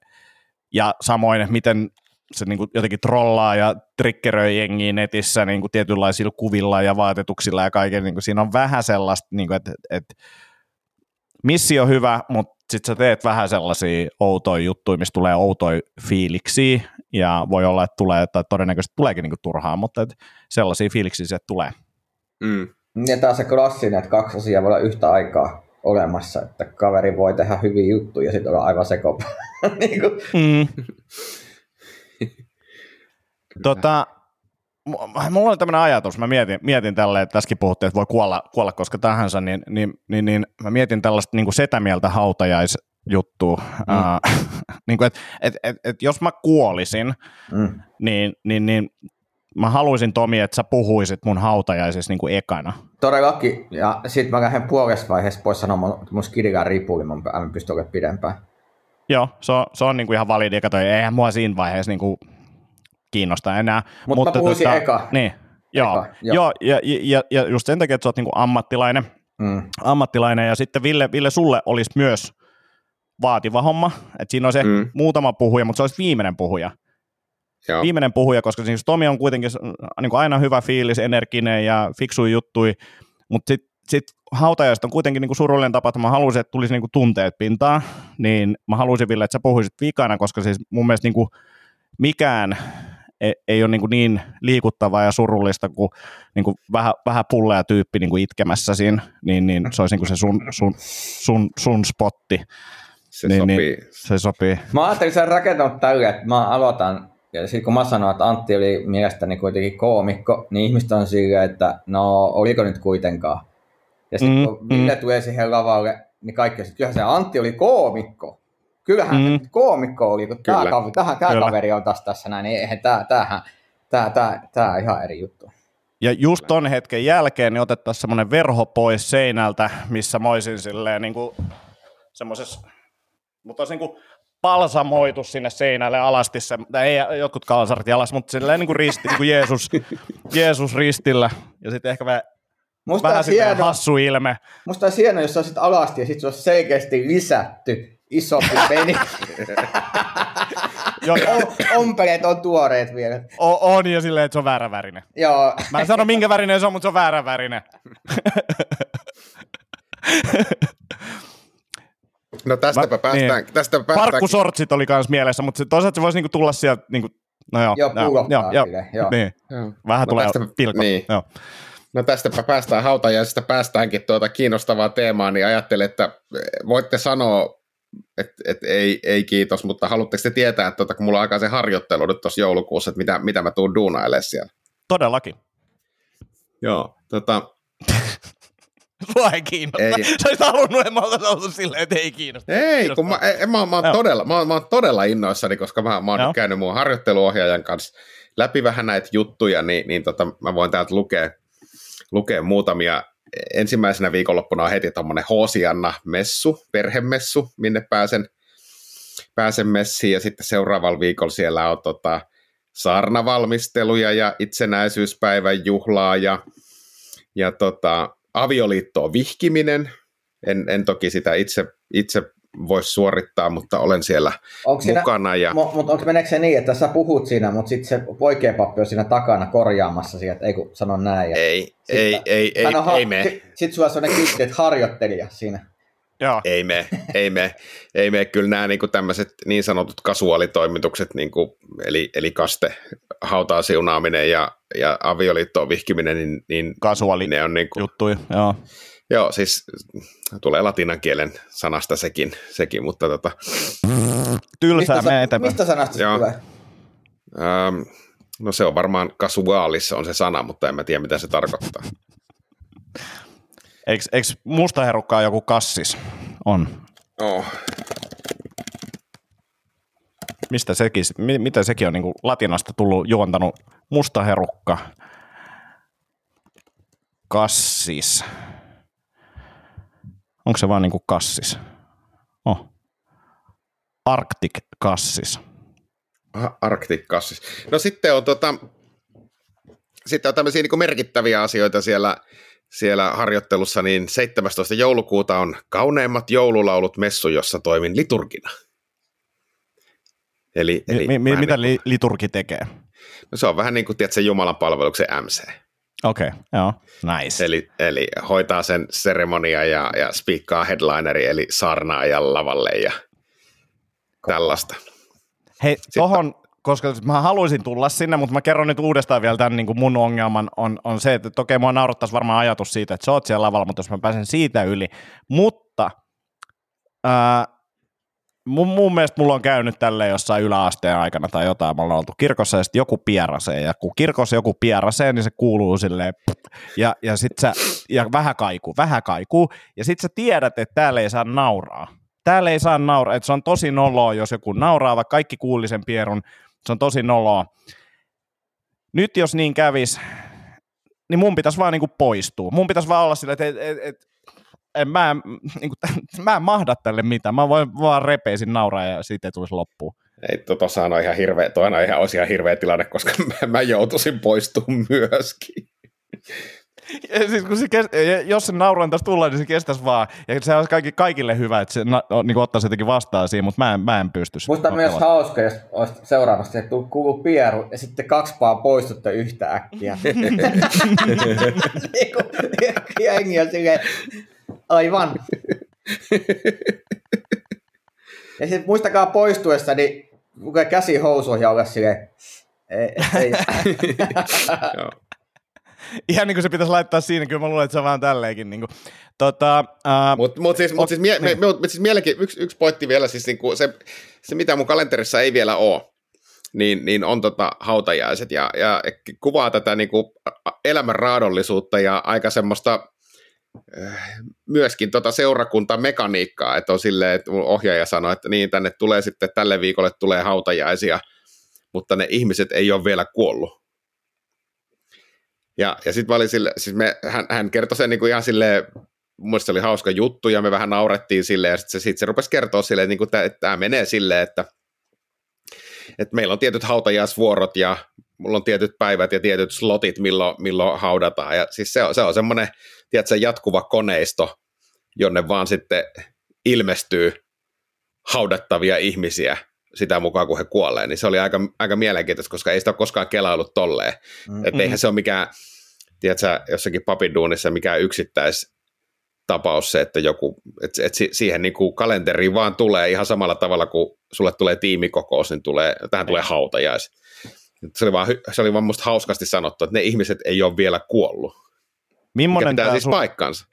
ja samoin, että miten se niin kuin jotenkin trollaa ja triggeröi jengiä netissä niin kuin tietynlaisilla kuvilla ja vaatetuksilla ja kaiken. Niin kuin siinä on vähän sellaista, niin kuin, että, että missio on hyvä, mutta sitten sä teet vähän sellaisia outoja juttuja, missä tulee outoja fiiliksiä ja voi olla, että tulee, tai todennäköisesti tuleekin niin kuin turhaa, mutta että sellaisia fiiliksiä sieltä tulee. Mm. Ja taas se klassinen, että kaksi asiaa voi olla yhtä aikaa olemassa, että kaveri voi tehdä hyviä juttuja ja sitten olla aivan sekopa. niin kuin, Mm. tota, mu- mulla on tämmöinen ajatus, mä mietin, mietin tälleen, että tässäkin puhuttiin, että voi kuolla, kuolla koska tahansa, niin, niin, niin, niin mä mietin tällaista niin setämieltä hautajaisjuttua, mm. uh, niin kuin, että et, et, et, jos mä kuolisin, mm. niin, niin, niin mä haluaisin Tomi, että sä puhuisit mun hautajaisissa niin kuin ekana. Todellakin, ja sitten mä lähden puolessa vaiheessa pois sanomaan, että mun skidikään ripuli, mä en pysty olemaan pidempään. Joo, se on, se on niin kuin ihan validi, kato, eihän mua siinä vaiheessa niin kuin kiinnosta enää. Mut mä puhuisin eka. Niin, joo, Eka, joo. joo ja, ja, ja, just sen takia, että sä oot niin kuin ammattilainen, Mm. ammattilainen, ja sitten Ville, Ville sulle olisi myös vaativa homma, että siinä on se Mm. muutama puhuja, mutta se olisi viimeinen puhuja. Joo. Viimeinen puhuja, koska siis Tomi on kuitenkin s- niin kuin aina hyvä fiilis, energinen ja fiksui juttui, mutta sitten sit hautajaiset on kuitenkin niin kuin surullinen tapa, että mä haluaisin, että tulisi niin kuin tunteet pintaan, niin mä haluaisin Ville, että sä puhuisit vikana, koska siis mun mielestä niin kuin mikään ei, ei ole niin, kuin niin liikuttavaa ja surullista kuin, niin kuin vähän, vähän pullea tyyppi niin kuin itkemässä siinä, niin, niin se olisi niin kuin se sun, sun, sun, sun spotti, Se Niin, sopii. niin. se sopii. Mä ajattelin sen rakentanut tälle, että mä aloitan, ja sitten kun mä sanoin, että Antti oli mielestäni kuitenkin koomikko, niin ihmiset on silleen, että no oliko nyt kuitenkaan. Ja sitten Mm, mm, kun Ville mm. tulee siihen lavalle, niin kaikki sitten, kyllähän se Antti oli koomikko. Kyllähän Mm. se koomikko oli, kun tämä kaveri, tähän, tämä Kyllä. kaveri on taas tässä näin, niin eihän tämä, tämähän, tämä, tämä, tämä on ihan eri juttu. Ja just ton hetken jälkeen niin otettaisiin semmoinen verho pois seinältä, missä mä olisin silleen niin kuin semmoisessa, mutta olisi niin kuin palsamoitu sinne seinälle alasti, se, tai ei jotkut kalsarit jalas, mutta silleen niin kuin risti, niin kuin Jeesus, Jeesus ristillä, ja sitten ehkä vähän, Musta vähän hienoa, hassu ilme. musta olisi hienoa, jos olisit alasti ja sitten se olisi selkeästi lisätty isompi peni. Jo, O- Ompeleet on tuoreet vielä. o, on ja silleen, että se on väärä värinen. Joo. Mä en sano minkä värinen se on, mutta se on väärä värinen. No tästäpä Mä- päästään. niin. Tästä päästään Parkkusortsit oli kans mielessä, mutta se, toisaalta se voisi niinku tulla sieltä, niinku, no joo, Joo, pullottaa joo, silleen, joo. Niin. Joo. Vähän No tulee tästä- pilkot. niin. Joo. No tästäpä päästään hautajaisesta, päästäänkin tuota kiinnostavaa teemaa, niin ajattelin, että voitte sanoa, että, että ei, ei kiitos, mutta haluatteko te tietää, että tuota, kun mulla on aika se harjoittelu nyt tuossa joulukuussa, että mitä, mitä mä tuun duunailemaan siellä? Todellakin. Joo. Tota, Sua ei kiinnosta. Ei. Sä olisit halunnut, että mä oltaisiin silleen, että ei kiinnosta. Ei, kun mä, ei, mä, mä, oon Joo. todella, mä, mä oon todella innoissani, koska mä, mä oon Joo. nyt käynyt mun harjoitteluohjaajan kanssa läpi vähän näitä juttuja, niin, niin tota, mä voin täältä lukea, lukea muutamia. Ensimmäisenä viikonloppuna on heti tuommoinen Hoosianna-messu, perhemessu, minne pääsen, pääsen messiin, ja sitten seuraavalla viikolla siellä on tota, saarnavalmisteluja ja itsenäisyyspäivän juhlaa ja, ja tota, avioliittoon vihkiminen. En, en toki sitä itse, itse voi suorittaa, mutta olen siellä Onko siinä, mukana. Ja, Mu- mutta onko meneekö se niin, että sä puhut siinä, mutta sitten se poikien pappi on siinä takana korjaamassa siihen, että ei kun sano näin. Ja ei, ei, ei, ei, ha- ei me. si- Sit sulla on sellainen kitti, että harjoittelija siinä. Joo. Ei me, ei me, ei me. Kyllä nämä niin tämmöiset niin sanotut kasuaalitoimitukset, niin kuin, eli, eli kaste, hautaa siunaaminen ja, ja avioliittoon vihkiminen, niin, niin Kasuaali ne on niin kuin, juttuja, joo. Joo, siis tulee latinan kielen sanasta sekin, sekin mutta tota, Tylsää Mistä, mene sa- eteenpäin. mistä sanasta se Joo. tulee? ähm, no se on varmaan kasuaalissa on se sana, mutta en mä tiedä mitä se tarkoittaa. Eikö, eikö musta herukkaa joku kassis? On. Oh. Mistä sekin, mi- miten sekin on niin kuin latinasta tullut juontanut musta herukka? Kassis. Onko se vaan niin kuin kassis? Oh. Arctic kassis. Arctic Cassis. No sitten on, tota, sitten on tämmöisiä niin merkittäviä asioita siellä, siellä harjoittelussa, niin 17. joulukuuta on kauneimmat joululaulut messu, jossa toimin liturgina. Eli, eli Mi- mi- mitä niin, li- liturgi tekee? no se on vähän niin kuin tiedätkö, Jumalan palveluksen MC. Okei, okay, joo, nice. Eli, eli hoitaa sen seremonia ja, ja spiikkaa headlineri, eli saarnaajan lavalle ja tällaista. Hei, tohon, koska mä haluaisin tulla sinne, mutta mä kerron nyt uudestaan vielä tämän niin kuin mun ongelman on, on se, että okei, mua naurattaisi varmaan ajatus siitä, että sä oot siellä lavalla, mutta jos mä pääsen siitä yli. Mutta ää, mun, mun mielestä mulla on käynyt tälleen jossain yläasteen aikana tai jotain, me ollaan oltu kirkossa ja sitten joku pierasee, ja kun kirkossa joku pierasee, niin se kuuluu silleen, ja, ja sit sä, ja vähän kaikuu, vähän kaikuu, ja sit sä tiedät, että täällä ei saa nauraa. Täällä ei saa nauraa, että se on tosi noloa, jos joku nauraa, vaikka kaikki kuuli sen pierun, se on tosi noloa. Nyt jos niin kävis, niin mun pitäisi vaan niinku poistua. Mun pitäisi vaan olla sillä, että et, et, et, en, mä, en, niinku, mä en mahda tälle mitään. Mä voin vaan repeisin nauraa ja siitä ei tulisi loppuun. Ei, to, tossahan on ihan hirveä, toi on ihan, olisi ihan hirveä tilanne, koska mä, mä joutuisin poistumaan myöskin. Ja siis kun se kes, ja jos se nauroin tässä tulee, niin se kestäisi vaan. Ja se olisi kaikki, kaikille hyvä, että se na, niin ottaisi jotenkin vastaan siinä, mutta mä en, mä en pysty. Musta myös hauska, jos olisi seuraavasti, että kuuluu pieru ja sitten kaksi paa poistutte yhtä äkkiä. Niinku, Jengi on silleen, aivan. Ja sitten muistakaa poistuessa, niin lukee käsi housuihin ja olla silleen, ei, ei. Ihan niin kuin se pitäisi laittaa siinä, kyllä mä luulen, että se on vaan tälleenkin. Niin kuin. Tota, uh, Mutta mut siis, mut siis, mie, niin. me, mut siis mielenki, yksi, yksi pointti vielä, siis niinku se, se, mitä mun kalenterissa ei vielä ole, niin, niin on tota hautajaiset ja, ja kuvaa tätä niinku elämän raadollisuutta ja aika semmoista myöskin tota seurakuntamekaniikkaa, että on silleen, että ohjaaja sanoi, että niin tänne tulee sitten tälle viikolle tulee hautajaisia, mutta ne ihmiset ei ole vielä kuollut. Ja, ja sitten mä sille, siis me, hän, hän kertoi sen niinku ihan silleen, mun mielestä se oli hauska juttu ja me vähän naurettiin silleen ja sitten se, sit se rupesi kertoa silleen, että, niinku, että tämä menee silleen, että, että meillä on tietyt hautajaisvuorot ja mulla on tietyt päivät ja tietyt slotit, milloin, milloin haudataan ja siis se on, se on semmoinen, tiedätkö, jatkuva koneisto, jonne vaan sitten ilmestyy haudattavia ihmisiä sitä mukaan, kun he kuolee, niin se oli aika, aika mielenkiintoista, koska ei sitä ole koskaan kelaillut tolleen. Mm. Että eihän se ole mikään, tiedätkö, jossakin papiduunissa mikään yksittäis tapaus se, että joku, että, että siihen niin kuin kalenteriin vaan tulee ihan samalla tavalla, kuin sulle tulee tiimikokous, niin tulee, tähän tulee hautajais. Se oli, vaan, se oli vaan musta hauskasti sanottu, että ne ihmiset ei ole vielä kuollut. Mikä millainen pitää tämä siis sun, paikkansa.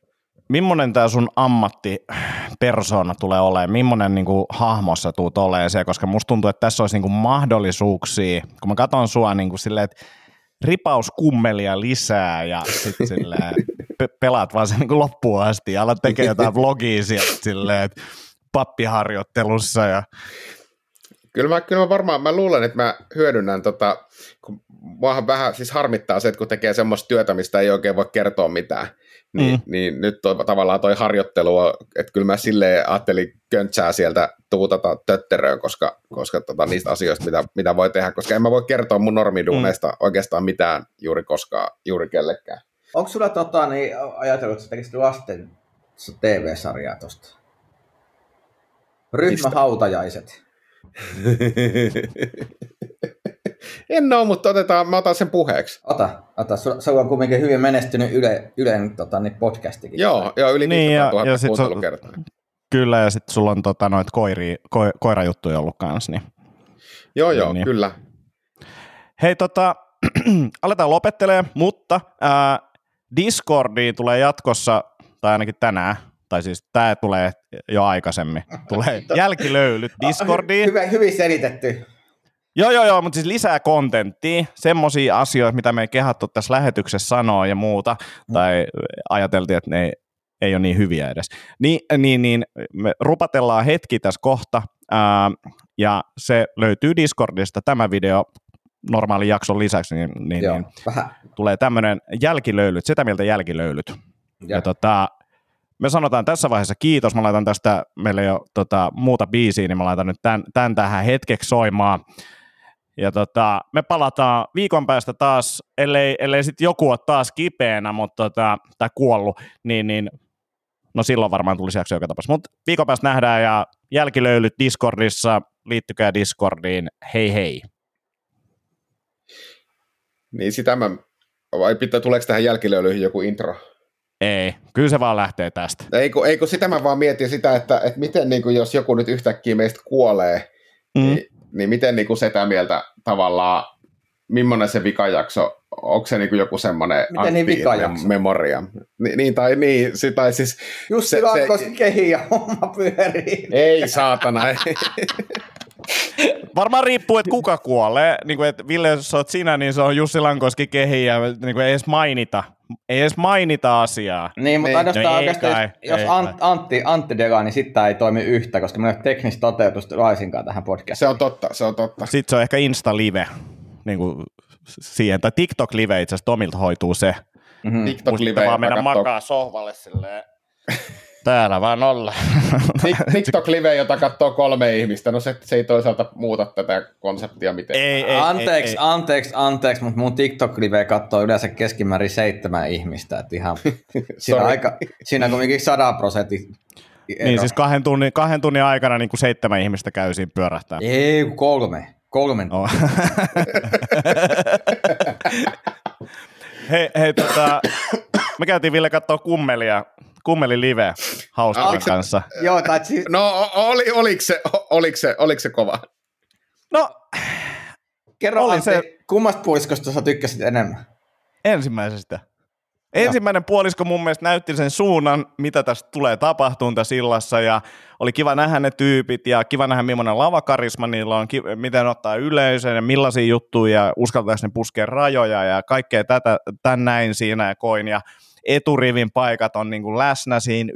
millainen tää sun ammattipersona tulee olemaan? Millainen niin kuin, hahmo sä tuut olemaan se? Koska musta tuntuu, että tässä olisi niin kuin, mahdollisuuksia, kun mä katson sua niin kuin, silleen, että ripaus kummelia lisää ja sitten silleen, pe- pelaat vaan sen niin loppuun asti ja alat tekemään jotain vlogia sieltä silleen, että pappiharjoittelussa ja Kyllä mä, kyllä mä varmaan, mä luulen, että mä hyödynnän tota, kun muahan vähän siis harmittaa se, että kun tekee semmoista työtä, mistä ei oikein voi kertoa mitään, niin, mm. niin nyt toi, tavallaan toi harjoittelu, että kyllä mä silleen ajattelin köntsää sieltä tuutata tötteröön, koska, koska tota, niistä asioista, mitä, mitä voi tehdä, koska en mä voi kertoa mun normiduuneista mm. oikeastaan mitään juuri koskaan, juuri kellekään. Onko sulla tota, niin, ajatellut, että sä tekisit lasten TV-sarjaa tosta? Ryhmähautajaiset. en ole, mutta otetaan, mä otan sen puheeksi. Ota, ota. Se on kuitenkin hyvin menestynyt Yle, Ylen tota, niin podcastikin. Joo, joo yli niin, ja, ja sit kuuntelukertaa. Kyllä, ja sitten sulla on tota, noit koiri, ko, koirajuttuja ollut kanssa. Niin. Joo, joo, niin. kyllä. Hei, tota, aletaan lopettelee, mutta ää, Discordiin tulee jatkossa, tai ainakin tänään, tai siis tämä tulee jo aikaisemmin, tulee jälkilöylyt Discordiin. Hyvä, hyvin selitetty. Joo, joo, joo, mutta siis lisää kontenttia, semmoisia asioita, mitä me ei kehattu tässä lähetyksessä sanoa ja muuta, tai ajateltiin, että ne ei, ei ole niin hyviä edes. Ni, niin, niin me rupatellaan hetki tässä kohta, ää, ja se löytyy Discordista, tämä video normaalin jakson lisäksi, niin, niin, joo, niin tulee tämmöinen jälkilöylyt, sitä mieltä jälkilöylyt. Ja, ja tota, me sanotaan tässä vaiheessa kiitos, mä laitan tästä, meillä ei ole tota, muuta biisiä, niin mä laitan nyt tämän, tämän tähän hetkeksi soimaan. Ja tota, me palataan viikon päästä taas, ellei, ellei sitten joku ole taas kipeänä mutta tota, tai kuollut, niin, niin no silloin varmaan tulisi jakso joka tapauksessa. Mutta viikon päästä nähdään ja jälkilöylyt Discordissa, liittykää Discordiin, hei hei. Niin sitä mä, vai pitää, tuleeko tähän jälkilöylyihin joku intro? Ei, kyllä se vaan lähtee tästä. Ei kun, ei, kun sitä mä vaan mietin sitä, että, että miten niin kuin, jos joku nyt yhtäkkiä meistä kuolee, mm. niin, niin miten niin kuin sitä mieltä tavallaan, millainen se vikajakso, onko se niin kuin joku semmoinen Miten niin vikajakso? memoria? Ni, niin, tai niin, tai siis... Jussi se, se, kehi ja homma pyörii. Ei saatana, Varmaan riippuu, että kuka kuolee. Niin kuin, että Ville, jos olet sinä, niin se on Jussi Lankoski kehi ja niin kuin ei edes mainita. Ei edes mainita asiaa. Niin, mutta ainoastaan no, oikeastaan, kai, jos ei Ant, Antti, Antti Dega, niin sitten ei toimi yhtä, koska meillä ei ole teknistä toteutusta laisinkaan tähän podcastiin. Se on totta, se on totta. Sitten se on ehkä Insta-live niin kuin siihen, tai TikTok-live itse asiassa Tomilta hoituu se. Mm-hmm. TikTok-live. vaan mennä makaa sohvalle silleen Täällä vaan olla. TikTok-live, jota katsoo kolme ihmistä, no se, se ei toisaalta muuta tätä konseptia miten. Ei, ei, anteeksi, ei, anteeksi, anteeksi, mutta mun TikTok-live katsoo yleensä keskimäärin seitsemän ihmistä, että ihan siinä, aika, siinä kuitenkin sadan prosentin Niin siis kahden tunnin, kahden tunnin aikana niin kuin seitsemän ihmistä käy siinä pyörähtää. Ei, kolme. Kolmen. Oh. Hei, hei tota, me käytiin Ville katsoa kummelia kummeli live Haustavan kanssa. Joo, tai siis... No oli, oliko, se, oliko, se, oliko se kova? No, Kerro oli se... kummasta puoliskosta sä tykkäsit enemmän? Ensimmäisestä. Ensimmäinen puolisko mun mielestä näytti sen suunnan, mitä tästä tulee tapahtumaan tässä illassa, ja oli kiva nähdä ne tyypit, ja kiva nähdä millainen lavakarisma niillä on, miten ottaa yleisöön, ja millaisia juttuja, ja uskaltaisi ne puskea rajoja, ja kaikkea tätä, tän näin siinä ja koin, ja eturivin paikat on niin kuin läsnä siinä,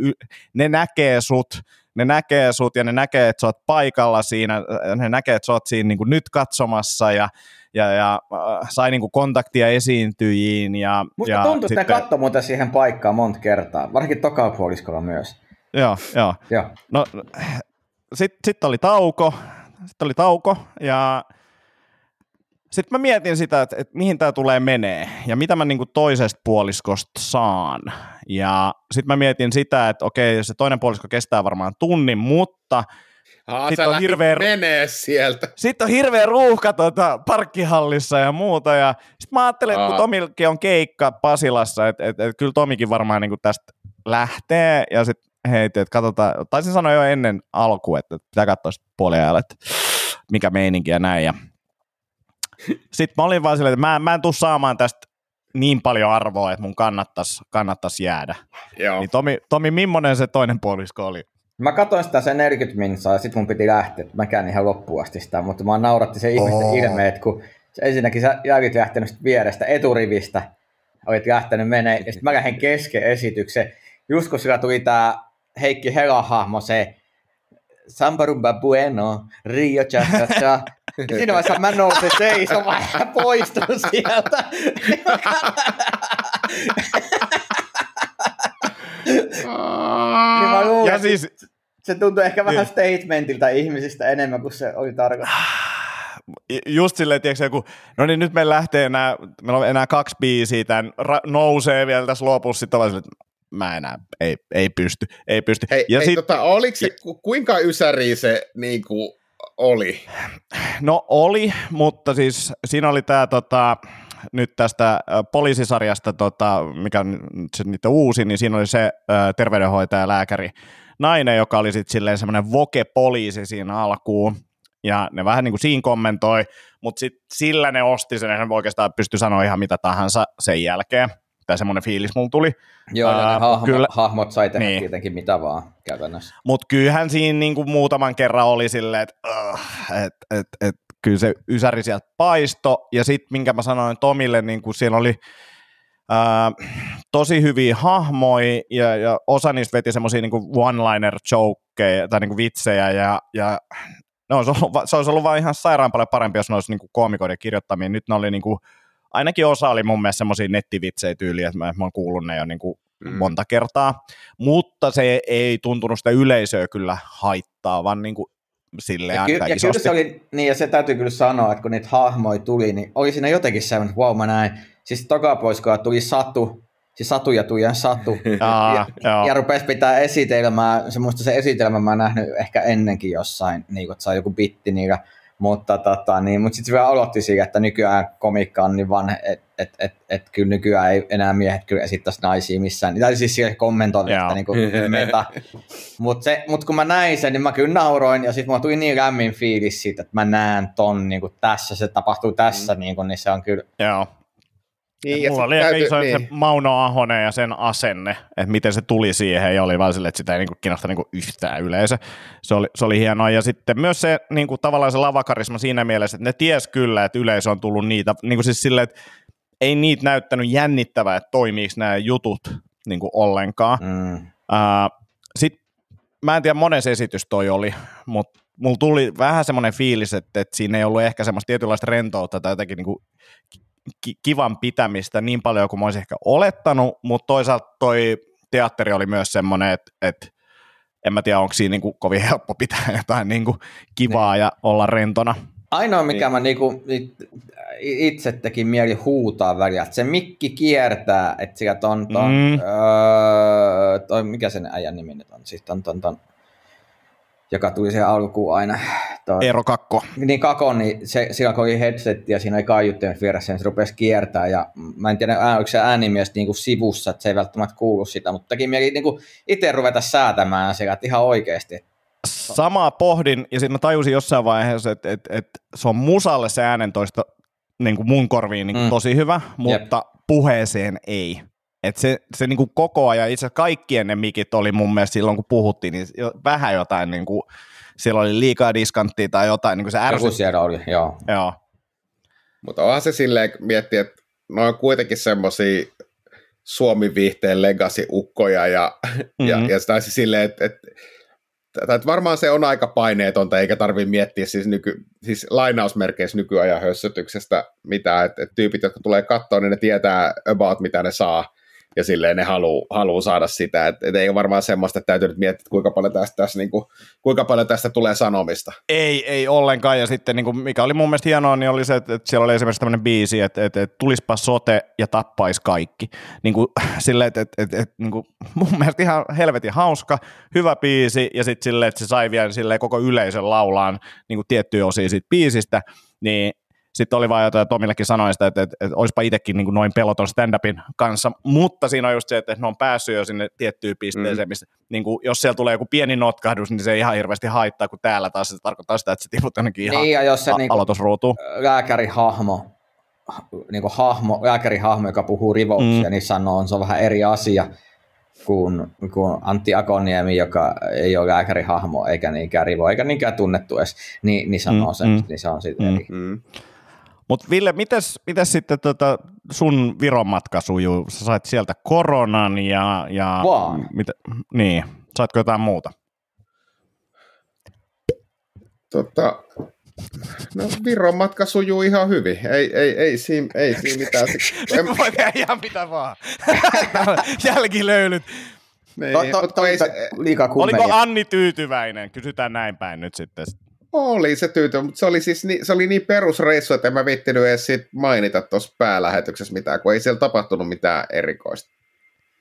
ne näkee sut, ne näkee sut ja ne näkee, että sä oot paikalla siinä, ne näkee, että sä oot siinä niin kuin nyt katsomassa ja, ja, ja äh, sai niin kuin kontaktia esiintyjiin. Ja, Musta ja tuntuu, että ne katsoi muuten siihen paikkaan monta kertaa, varsinkin toka puoliskolla myös. Joo, joo. joo. No, sitten sit oli tauko, sitten oli tauko ja sitten mä mietin sitä, että, että mihin tämä tulee menee ja mitä mä niinku toisesta puoliskosta saan. Ja sitten mä mietin sitä, että okei, se toinen puolisko kestää varmaan tunnin, mutta sitten on hirveä, menee sieltä. Sitten on hirveä ruuhka tuota, parkkihallissa ja muuta. Ja sitten mä ajattelin, että kun Tomilkin on keikka Pasilassa, että, että, että kyllä Tomikin varmaan niin tästä lähtee. Ja sitten heitin, että katsotaan, taisin sanoa jo ennen alkuun, että pitää katsoa puoliajalle, että mikä meininki ja näin. Ja sitten mä olin vaan silleen, että mä, mä en tuu saamaan tästä niin paljon arvoa, että mun kannattaisi kannattais jäädä. Joo. Niin Tomi, Tomi, millainen se toinen puolisko oli? Mä katsoin sitä sen 40 minsaa ja sitten mun piti lähteä. Mä käyn ihan loppuun asti sitä, mutta mä nauratti se ihmisten oh. ilmeet, kun ensinnäkin sä jäivit lähtenyt vierestä eturivistä olit lähtenyt menee, ja sitten mä lähdin kesken esityksen, just kun sillä tuli tämä Heikki Hela-hahmo, se Sambarumba bueno, Rio cha cha cha. Siinä vaiheessa mä nousin seisomaan ja poistun sieltä. niin mä luulen, Ja siis, se tuntui ehkä vähän Niin. statementilta ihmisistä enemmän kuin se oli tarkoitus. just silleen, tiedätkö, joku, no niin nyt me lähtee enää, meillä on enää kaksi biisiä, tämän ra- nousee vielä tässä lopussa, sitten että mä enää, ei, ei pysty, ei pysty. Hei, ja hei sit, tota, oliko se, ku- kuinka ysäri se niin kuin, oli? No oli, mutta siis siinä oli tämä tota, nyt tästä poliisisarjasta, tota, mikä on nyt se niitä uusi, niin siinä oli se ö, terveydenhoitaja, lääkäri, nainen, joka oli sitten silleen semmoinen voke-poliisi siinä alkuun, ja ne vähän niin kuin siinä kommentoi, mutta sitten sillä ne osti sen, että oikeastaan pysty sanoa ihan mitä tahansa sen jälkeen. Tai semmoinen fiilis mulla tuli. Joo, ja Ää, ne hahmo, kyllä. hahmot sai tehdä Niin. niin. tietenkin mitä vaan käytännössä. Mutta kyllähän siinä niinku muutaman kerran oli silleen, että uh, et, et, et, kyllä se ysäri sieltä paisto. Ja sitten minkä mä sanoin Tomille, niin kuin siellä oli tosi hyviä hahmoja ja, ja osa niistä veti semmoisia niinku one-liner jokeja tai niinku vitsejä ja, ja no, se, olisi ollut, se olisi ollut vaan ihan sairaan paljon parempi, jos ne olisi niinku koomikoiden kirjoittamia. Nyt ne oli niinku, ainakin osa oli mun mielestä semmoisia nettivitsejä tyyliä, että mä, mä oon kuullut ne jo niinku Mm. monta kertaa, mutta se ei tuntunut sitä yleisöä kyllä haittaa, vaan niin kuin silleen Ja, ky- ja kyllä se oli, niin ja se täytyy kyllä sanoa, että kun niitä hahmoja tuli, niin oli siinä jotenkin semmoinen, wow mä näin. Siis takapoiskoa tuli Satu, siis Satu ja Tuijan Satu. Aa, ja, ja rupesi pitää esitelmää, se muista se esitelmä mä oon nähnyt ehkä ennenkin jossain, niin kun, että sai joku bitti niillä, mutta, tota, niin, mutta sitten se vielä aloitti siitä, että nykyään komikka on niin vanha, että et, et, et, kyllä nykyään ei enää miehet kyllä esittäisi naisia missään. Tai siis siellä kommentoi, Joo. että niin kuin meta. Mutta mut kun mä näin sen, niin mä kyllä nauroin ja sitten mulla tuli niin lämmin fiilis siitä, että mä näen ton niin kuin tässä, se tapahtuu tässä, mm. niin, kuin, niin se on kyllä, joo. Niin, Mulla oli täytyy- iso niin. se Mauno Ahonen ja sen asenne, että miten se tuli siihen ja oli vaan silleen, että sitä ei niinku kiinnosta niinku yhtään yleisö. Se oli, se oli hienoa ja sitten myös se niinku, tavallaan se lavakarisma siinä mielessä, että ne ties kyllä, että yleisö on tullut niitä, niinku siis silleen, että ei niitä näyttänyt jännittävää, että toimiiko nämä jutut niinku ollenkaan. mm, Uh, Sitten mä en tiedä monen esitys toi oli, mutta mulla tuli vähän semmoinen fiilis, että, että siinä ei ollut ehkä semmoista tietynlaista rentoutta tai jotenkin niinku ki- kivan pitämistä niin paljon kuin mä olisin ehkä olettanut, mutta toisaalta toi teatteri oli myös semmoinen, että, että en mä tiedä, onko siinä niinku kovin helppo pitää jotain niinku kivaa ja olla rentona. Ainoa, mikä Niin. mä niinku it- itse teki mieli huutaa väliä, että se mikki kiertää, että sieltä on ton, Mm. öö, toi, mikä sen äijän nimi nyt on, siis ton, ton, ton joka tuli siihen alkuun aina. Toi, Eero Kakko. niin Kako, niin se, sillä kun oli headset ja siinä oli kaiuttimet vieressä, niin se rupesi kiertää. Ja mä en tiedä, ää- oliko se äänimies niin kuin sivussa, että se ei välttämättä kuulu sitä, mutta teki mieli niin kuin itse ruveta säätämään sitä, että ihan oikeasti. Samaa pohdin, ja sitten mä tajusin jossain vaiheessa, että, että, että se on musalle se äänentoisto niin kuin mun korviin niin kuin Mm. tosi hyvä, mutta puheeseen ei. Et se, se niin kuin koko ajan, itse asiassa kaikkien ne mikit oli mun mielestä silloin, kun puhuttiin, niin jo- vähän jotain, niin kuin, siellä oli liikaa diskanttia tai jotain, niin kuin se Joku ärsytti. siellä oli, joo. Joo. Mutta onhan se silleen, kun miettii, että ne on kuitenkin semmoisia Suomi-viihteen legacy-ukkoja ja, mm-hmm. ja, Mhm. ja sitä se silleen, että, että, että, että varmaan se on aika paineetonta, eikä tarvitse miettiä siis, nyky, siis lainausmerkeissä nykyajan hössötyksestä mitään, että, että tyypit, jotka tulee katsoa, niin ne tietää about mitä ne saa, ja silleen ne haluaa haluu saada sitä, että, että ei ole varmaan semmoista, että täytyy nyt miettiä, kuinka paljon tästä, tässä, niin kuin, kuinka paljon tästä tulee sanomista. Ei, ei ollenkaan. Ja sitten niin kuin, mikä oli mun mielestä hienoa, niin oli se, että, että siellä oli esimerkiksi tämmöinen biisi, että, että, että tulispa sote ja tappaisi kaikki. Niin kuin, silleen, että, että, että, että niin kuin, mun mielestä ihan helvetin hauska, hyvä biisi, ja sitten silleen, että se sai vielä silleen koko yleisön laulaan niin kuin tiettyjä osia siitä biisistä, niin sitten oli vaan jotain, Tomillekin sanoi sitä, että, että, että olisipa itsekin niin kuin noin peloton stand-upin kanssa, mutta siinä on just se, että ne on päässyt jo sinne tiettyyn pisteeseen, Mm. missä niin kuin, jos siellä tulee joku pieni notkahdus, niin se ei ihan hirveästi haittaa, kun täällä taas se tarkoittaa sitä, että se tiput jonnekin ihan Niin, ja jos se a- niinku, aloitusruutuun. lääkärihahmo, niin kuin hahmo, lääkärihahmo, joka puhuu rivouksia, Mm. niin sanoo, se on vähän eri asia kuin, kuin Antti Akoniemi, joka ei ole lääkärihahmo, eikä niinkään rivo, eikä niinkään tunnettu edes, niin, niin sanoo Mm, sen, mm, niin se on sitten mm. eri. Mm. Mutta Ville, mites, mites sitten tota sun Viron matka sujuu? Sä sait sieltä koronan ja... ja Vaan. Mitä, niin, saitko jotain muuta? Tota, no Viron matka sujuu ihan hyvin. Ei, ei, ei, siinä, ei siinä mitään. En, Nyt voi tehdä ihan mitä vaan. Jälkilöylyt. niin, To, to, mutta to, ei se, liikaa. Oliko Anni tyytyväinen? Kysytään näin päin nyt sitten. Oli se tyyty, mutta se oli siis niin, se oli niin perusreissu, että en mä viittinyt edes siitä mainita tuossa päälähetyksessä mitään, kun ei siellä tapahtunut mitään erikoista.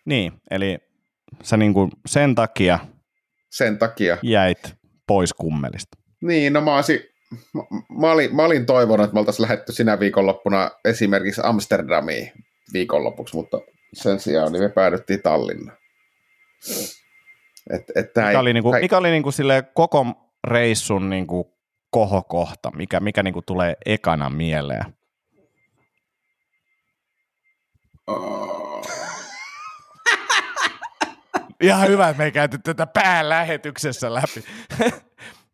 Niin, eli sä niinku sen takia Sen takia. jäit pois kummelista. Niin, no mä, olisin, mä, mä, olin, mä olin toivonut, että me oltaisiin lähdetty sinä viikonloppuna esimerkiksi Amsterdamiin viikonlopuksi, mutta sen sijaan niin me päädyttiin Tallinnaan. Et, et Mikä ei- oli, niinku, tää- mikä oli niinku sille koko reissun niinku kohokohta? Mikä, mikä niinku tulee ekana mieleen? Ihan hyvä, että me ei käyty tätä päälähetyksessä läpi.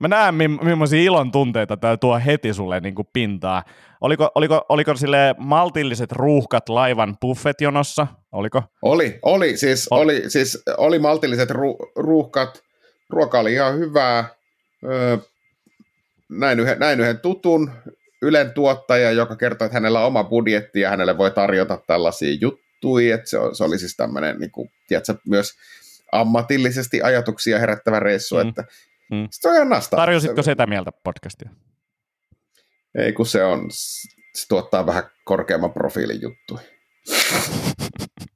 Mä näen, mill- millaisia ilon tunteita tämä tuo heti sulle niin kuin pintaa. Oliko, oliko, oliko sille maltilliset ruuhkat laivan buffetjonossa? Oliko? Oli, oli, siis, Oli. oli, siis, oli maltilliset ru, ruuhkat, ruoka oli ihan hyvää. Öö, näin, yhden, näin yhden tutun Ylen tuottaja, joka kertoi, että hänellä on oma budjetti ja hänelle voi tarjota tällaisia juttuja. Että se, on- se oli siis tämmöinen, niin kuin, tiedätkö, myös ammatillisesti ajatuksia herättävä reissu. Mm. Että, Mm. Se on ihan nasta. Tarjositko se, sitä mieltä podcastia? Ei, kun se on, se tuottaa vähän korkeamman profiilin juttuja.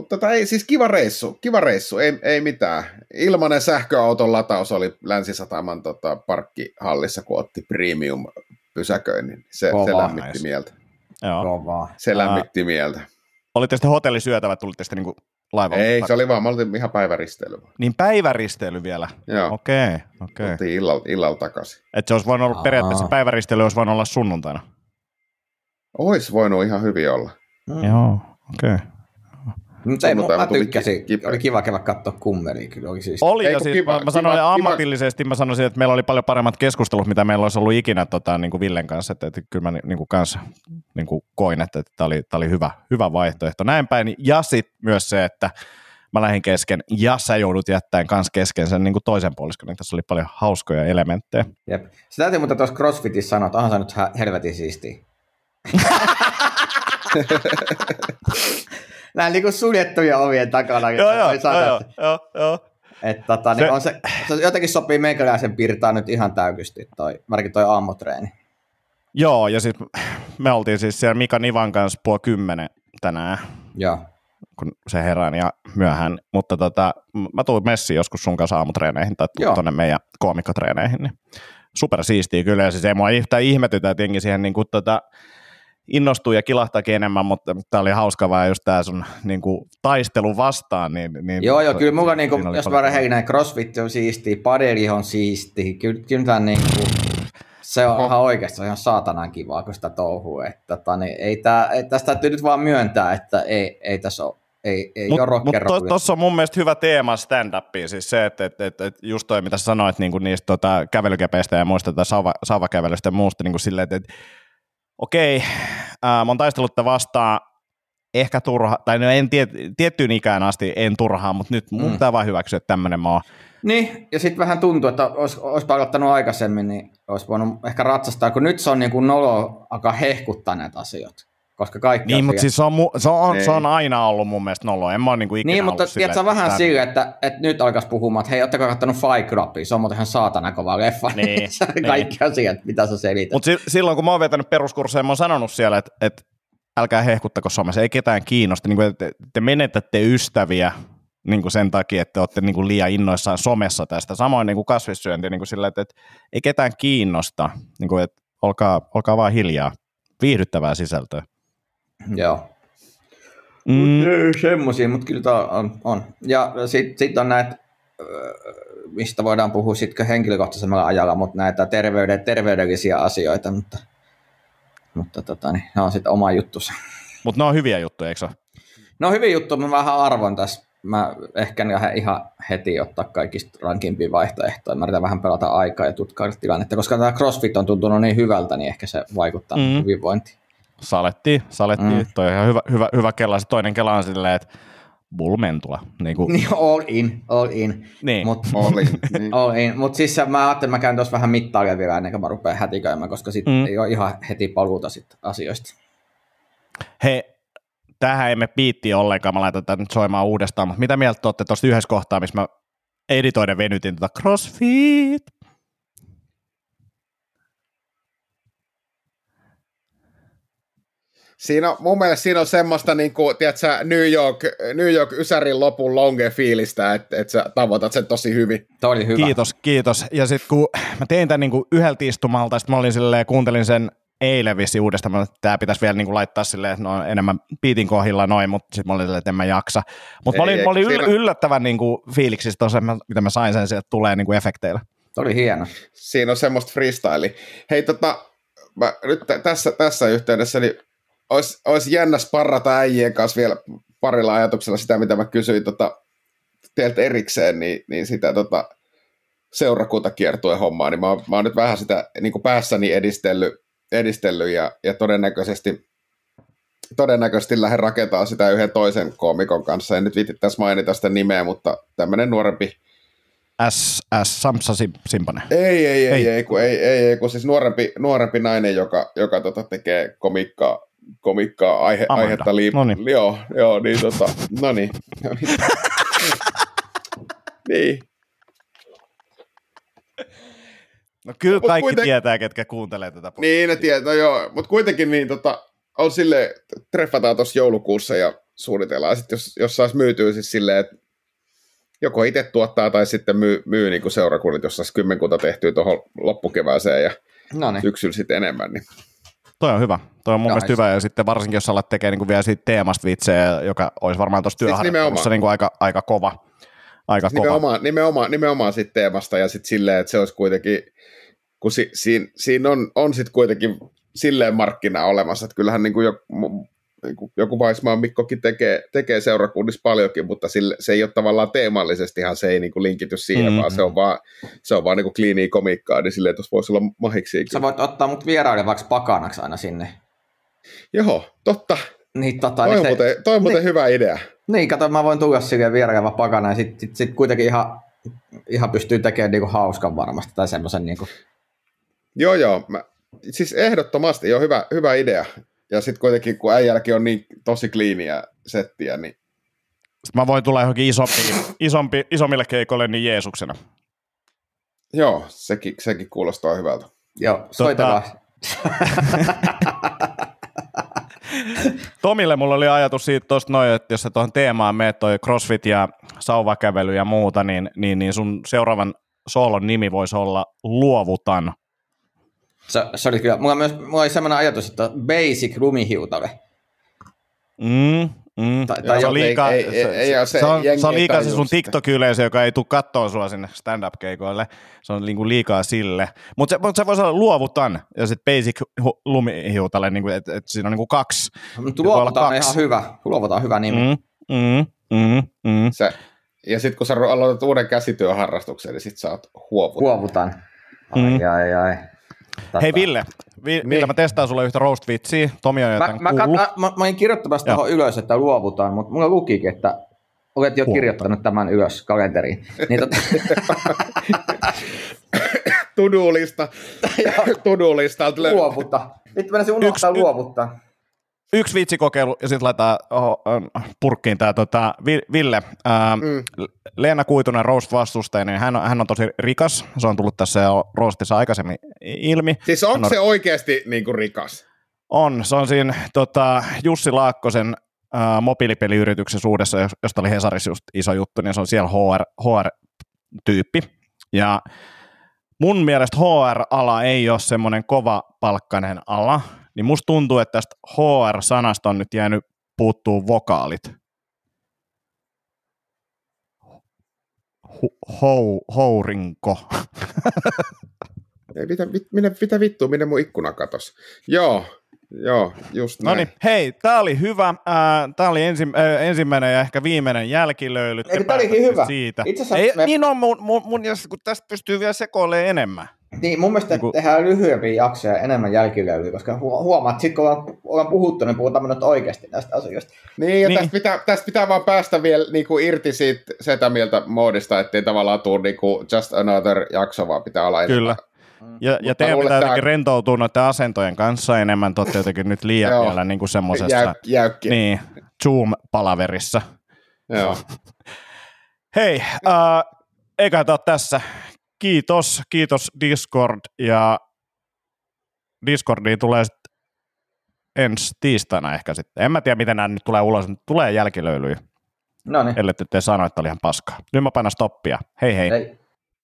Mutta tota, ei, siis kiva reissu, kiva reissu, ei, ei mitään. Ilmanen sähköauton lataus oli Länsi-Sataman tota, parkkihallissa, kun otti premium pysäköinnin. Se, se Kova. lämmitti Nice. mieltä. Joo. Kovaa. Se Ää, lämmitti mieltä. Olitte sitten hotellisyötävä, tulitte sitten niinku laivalla? Ei, se oli vaan, me oltiin ihan päiväristeily. Niin päiväristeily vielä? Joo, Okei, okei. oltiin illalla, illalla takaisin. Että se olisi voinut olla, Aa. periaatteessa päiväristeily olisi voinut olla sunnuntaina. Ois voinut ihan hyvin olla. Mm. Joo, okei. Okay. Mutta ei, mä tykkäsin. kipeä. Oli kiva käydä katsoa kummelia, kyllä oli siis. Oli, Ei, ja siis kiva- mä, mä sanoin kiva- ammatillisesti, mä sanoisin, että meillä oli paljon paremmat keskustelut, mitä meillä olisi ollut ikinä tota, niin kuin Villen kanssa, että, että kyllä mä niin kuin kanssa niin kuin koin, että tämä oli, tää oli hyvä, hyvä vaihtoehto. Näin päin, ja sitten myös se, että mä lähdin kesken, ja sä joudut jättäen kanssa kesken sen niin kuin toisen puoliskon, niin tässä oli paljon hauskoja elementtejä. Jep. Se täytyy mutta tuossa CrossFitissa sanoa, että onhan se nyt helvetin siistiä. Näin niin kuin suljettuja ovien takana. Joo, joo, joo, joo, joo. Että tota, niin Se- on se, se, jotenkin sopii meikäläisen piirtaan nyt ihan täykysti, toi, varsinkin toi aamutreeni. Joo, ja sitten me oltiin siis siellä Mika Nivan kanssa puoli kymmenen tänään, Joo. kun se herään ja myöhään, mutta tota, mä tuun messiin joskus sun kanssa aamutreeneihin tai tuonne meidän koomikkotreeneihin, niin super siistiä kyllä, ja siis ei mua yhtään ihmetytä, että siihen niin kuin, tota, innostuu ja kilahtaakin enemmän, mutta tämä oli hauska vaan just tämä sun niin kuin, taistelu vastaan. Niin, niin Joo, joo, kyllä mulla niinku, siinä oli jos paljon- mä rehellinen, crossfit on siistiä, padeli on siistiä, kyllä, kyllä tää niinku, se on ihan oikeasti ihan saatanan kivaa, kun sitä touhuu. Että, tota, niin ei tää, ei, tästä täytyy nyt vaan myöntää, että ei, ei tässä ole, ei, ei Mutta ole mut tuossa on mun mielestä hyvä teema stand-upiin, siis se, että et, et, et just toi, mitä sä sanoit niinku niistä tota, kävelykepeistä ja muista tai sauva, sauvakävelystä ja muusta, niinku silleen, että et, okei, ää, mä oon taistellut tätä vastaan ehkä turha, tai no en tiet, tiettyyn ikään asti en turhaan, mutta nyt mun Mm. pitää vaan hyväksyä, että tämmöinen mä oon. Niin, ja sitten vähän tuntuu, että olisi, olisi aloittanut aikaisemmin, niin olisi voinut ehkä ratsastaa, kun nyt se on niin kuin nolo alkaa hehkuttaa näitä asioita. Koska kaikki Niin, mutta siis se on, mu- se, on, se on aina ollut mun mielestä nolo. En mä ole niinku ikinä Niin, mutta silleen, tiedätkö vähän sillä, että, että nyt alkaisi puhumaan, että hei, ootteko kattonut Fight Clubia? Se on muuten ihan saatana kova leffa. Niin, niin. kaikki asiat, mitä sä selität. Mutta si- silloin kun mä oon vetänyt peruskursseja, mä oon sanonut siellä, että, että älkää hehkuttako somessa, ei ketään kiinnosta, niin kuin, että te menetätte ystäviä niin kuin sen takia, että te olette niin kuin liian innoissaan somessa tästä. Samoin niin kuin kasvissyönti, niin kuin sillä, että, että ei ketään kiinnosta, niin kuin, että olkaa, olkaa vaan hiljaa, viihdyttävää sisältöä. Joo. Mm, Mm. Semmoisia, mutta kyllä tää on. on. Ja sitten sit on näitä, öö, mistä voidaan puhua sitten henkilökohtaisemmalla ajalla, mutta näitä terveyden, terveydellisiä asioita, mutta, mutta tota, niin, ne on sitten oma juttusa. mutta ne on hyviä juttuja, eikö se? No hyvin juttu, mä vähän arvon tässä mä ehkä lähden ihan heti ottaa kaikista rankimpia vaihtoehtoja. Mä yritän vähän pelata aikaa ja tutkailla tilannetta, koska tämä CrossFit on tuntunut niin hyvältä, niin ehkä se vaikuttaa mm. hyvinvointiin. Saletti, saletti. Mm. Toi on ihan hyvä, hyvä, hyvä kela. Se toinen kela on silleen, että Bullmentula. Niin, kuin... niin all in, all in. Niin. Mut, all in. Niin. all in. Mutta siis mä ajattelin, että mä käyn tuossa vähän mittaalia vielä ennen kuin mä rupean hätiköimään, koska sitten mm. ei ole ihan heti paluuta sit asioista. Hei, tähän emme piitti ollenkaan, mä laitan tätä nyt soimaan uudestaan, mutta mitä mieltä olette tuosta yhdessä kohtaa, missä mä editoiden venytin tätä tota CrossFit? Siinä on, mun mielestä siinä on semmoista niin kuin, tiedätkö, New York, New York Ysärin lopun longe fiilistä, että, että sä tavoitat sen tosi hyvin. Tämä oli hyvä. Kiitos, kiitos. Ja sitten kun mä tein tämän niin kuin yhdeltä istumalta, sitten mä olin silleen, kuuntelin sen eilen vissi uudestaan, että tämä pitäisi vielä niin kuin laittaa silleen, että no enemmän piitin kohdilla noin, mutta sitten mä olin silleen, että en mä jaksa. Mutta mä olin, ei, mä olin siinä... yllättävän niin kuin fiiliksissä tuossa, mitä mä sain sen, että tulee niin kuin efekteillä. Tämä oli hieno. Siinä on semmoista freestyle. Hei tota, mä nyt tässä, tässä yhteydessä, niin olisi, olisi jännä sparrata äijien kanssa vielä parilla ajatuksella sitä, mitä mä kysyin tota, teiltä erikseen, niin, niin sitä tota, seurakuntakiertueen hommaa, niin mä oon, mä oon nyt vähän sitä niin kuin päässäni edistellyt, edistellyt ja, ja todennäköisesti, todennäköisesti lähden rakentamaan sitä yhden toisen koomikon kanssa. En nyt viitittäisi mainita sitä nimeä, mutta tämmöinen nuorempi, S, S Samsa Simpanen. Ei, ei, ei, ei, ei, kun, ei, ei, ei, kun siis nuorempi, nuorempi nainen, joka, joka tota, tekee komikkaa, komikkaa aihe, aihetta liip... Noniin. Joo, joo, niin tota, no niin. niin. No kyllä kaikki kuiten... tietää, ketkä kuuntelee tätä. Podcastia. Niin, ne tietää, no joo, mutta kuitenkin niin tota, on sille treffataan tuossa joulukuussa ja suunnitellaan sitten, jos, jos saisi myytyä siis silleen, että joko itse tuottaa tai sitten myy, myy niin kuin seurakunnit, jos saisi kymmenkunta tehtyä tuohon loppukevääseen ja Noniin. syksyllä sitten enemmän. Niin. Toi on hyvä. Toi on mun mielestä hyvä, ja sitten varsinkin jos alat tekemään niin vielä siitä teemasta vitsejä, joka olisi varmaan tuossa siis työharjoittelussa niin kuin aika, aika kova. Aika siis kova. Nimenomaan, nimenomaan, nimenomaan siitä teemasta, ja sitten silleen, että se olisi kuitenkin, kun si, siinä, siinä on, on sitten kuitenkin silleen markkina olemassa, että kyllähän niin kuin jo, niin kuin joku Vaismaan Mikkokin tekee, tekee seurakunnissa paljonkin, mutta sille, se ei ole tavallaan teemallisestihan se ei niin kuin linkity siihen, mm-hmm. vaan se on vaan, se on vaan niin kuin kliiniä komikkaa, niin silleen tuossa voisi olla mahiksi. Sä voit ottaa mut vaikka pakanaksi aina sinne. Joo, totta. Niin, tota, toi on, niin muuten, toi on muuten niin, hyvä idea. Niin, kato, mä voin tulla silleen vieraileva pakana ja sitten sit, sit kuitenkin ihan, ihan pystyy tekemään niinku hauskan varmasti tai semmoisen niinku. Joo, joo. Mä, siis ehdottomasti jo hyvä, hyvä idea. Ja sitten kuitenkin, kun äijälläkin on niin tosi kliiniä settiä, niin... Sitten mä voin tulla johonkin isompi, isompi, isommille keikoille niin Jeesuksena. Joo, sekin, sekin kuulostaa hyvältä. Joo, soitellaan. Tota... Tomille mulla oli ajatus siitä tuosta noin, että jos sä tuohon teemaan meet toi crossfit ja sauvakävely ja muuta, niin, niin, niin sun seuraavan soolon nimi voisi olla Luovutan. Se, se oli kyllä, mulla, myös, mulla oli sellainen ajatus, että basic lumihiutale. Mm, mm. Tai, tai se on liikaa, ei, ei, ei, ei, se, se, on, se on liikaa se sun TikTok-yleisö, joka ei tule kattoa sua sinne stand-up-keikoille. Se on niinku liikaa sille. Mutta se, mut se voisi olla luovutan ja sitten basic lumihiutale, niinku, että et siinä on niinku kaksi. Mutta luovutan on ihan hyvä. Luovutan on hyvä nimi. Mm, mm, mm, mm. Se, ja sitten kun sä aloitat uuden käsityöharrastuksen, niin sitten sä oot huovutan. Huovutan. Ai, mm. ai, ai. Tota... Hei Ville, Vi- Ville, mä testaan sulle yhtä roast vitsiä. Tomi on jotain mä, mä, mä, mä, mä, olin kirjoittamassa tuohon ylös, että luovutaan, mutta mulla lukikin, että olet jo Huovutaan. kirjoittanut tämän ylös kalenteriin. Niin tot... Tudulista. Tudulista. Luovuta. Nyt mennä unohtaa Yksi, luovuttaa yksi vitsikokeilu ja sitten laitetaan oh, purkkiin tämä tota, Ville. Ää, mm. Leena Kuitunen, roast-vastustaja, niin hän on, hän on tosi rikas. Se on tullut tässä jo roastissa aikaisemmin ilmi. Siis onko on, se oikeasti niin kuin rikas? On. Se on siinä tota, Jussi Laakkosen ää, mobiilipeliyrityksen suudessa, josta oli Hesarissa just iso juttu, niin se on siellä HR, HR-tyyppi. Ja mun mielestä HR-ala ei ole semmoinen kova palkkainen ala, niin musta tuntuu, että tästä HR-sanasta on nyt jäänyt puuttuu vokaalit. Hou, hourinko. Ei, mitä, mit, minä, mitä vittua, minne mun ikkuna katos. Joo, Joo, just No näin. niin, hei, tämä oli hyvä. Tämä oli ensi, ensimmäinen ja ehkä viimeinen jälkilöyly. Te Eikö tää olikin hyvä? Siitä. Itse asiassa Ei, me- Niin on mun, mun, mun kun tästä pystyy vielä sekoilemaan enemmän. Niin, mun mielestä Niin kuin- tehdään lyhyempiä jaksoja ja enemmän jälkilöylyä, koska hu- huomaat, että sit kun ollaan, ollaan puhuttu, niin puhutaan nyt oikeasti näistä asioista. Niin, ja Niin. Tästä, pitää, tästä pitää vaan päästä vielä niin kuin irti siitä sitä mieltä moodista, ettei tavallaan tule niin kuin just another jakso, vaan pitää olla Kyllä. enemmän. Ja, ja Mutta teidän pitää jotenkin rentoutua noiden asentojen kanssa enemmän. Te jotenkin nyt liian Joo. vielä niin kuin semmoisessa Jäyk, jäykki. niin, Zoom-palaverissa. Joo. Hei, äh, eikä tämä ole tässä. Kiitos, kiitos Discord ja Discordiin tulee sitten ensi tiistaina ehkä sitten. En mä tiedä, miten nämä nyt tulee ulos, mutta tulee jälkilöylyjä, No niin, ellei te sano, että oli ihan paskaa. Nyt mä painan stoppia. Hei hei. ei.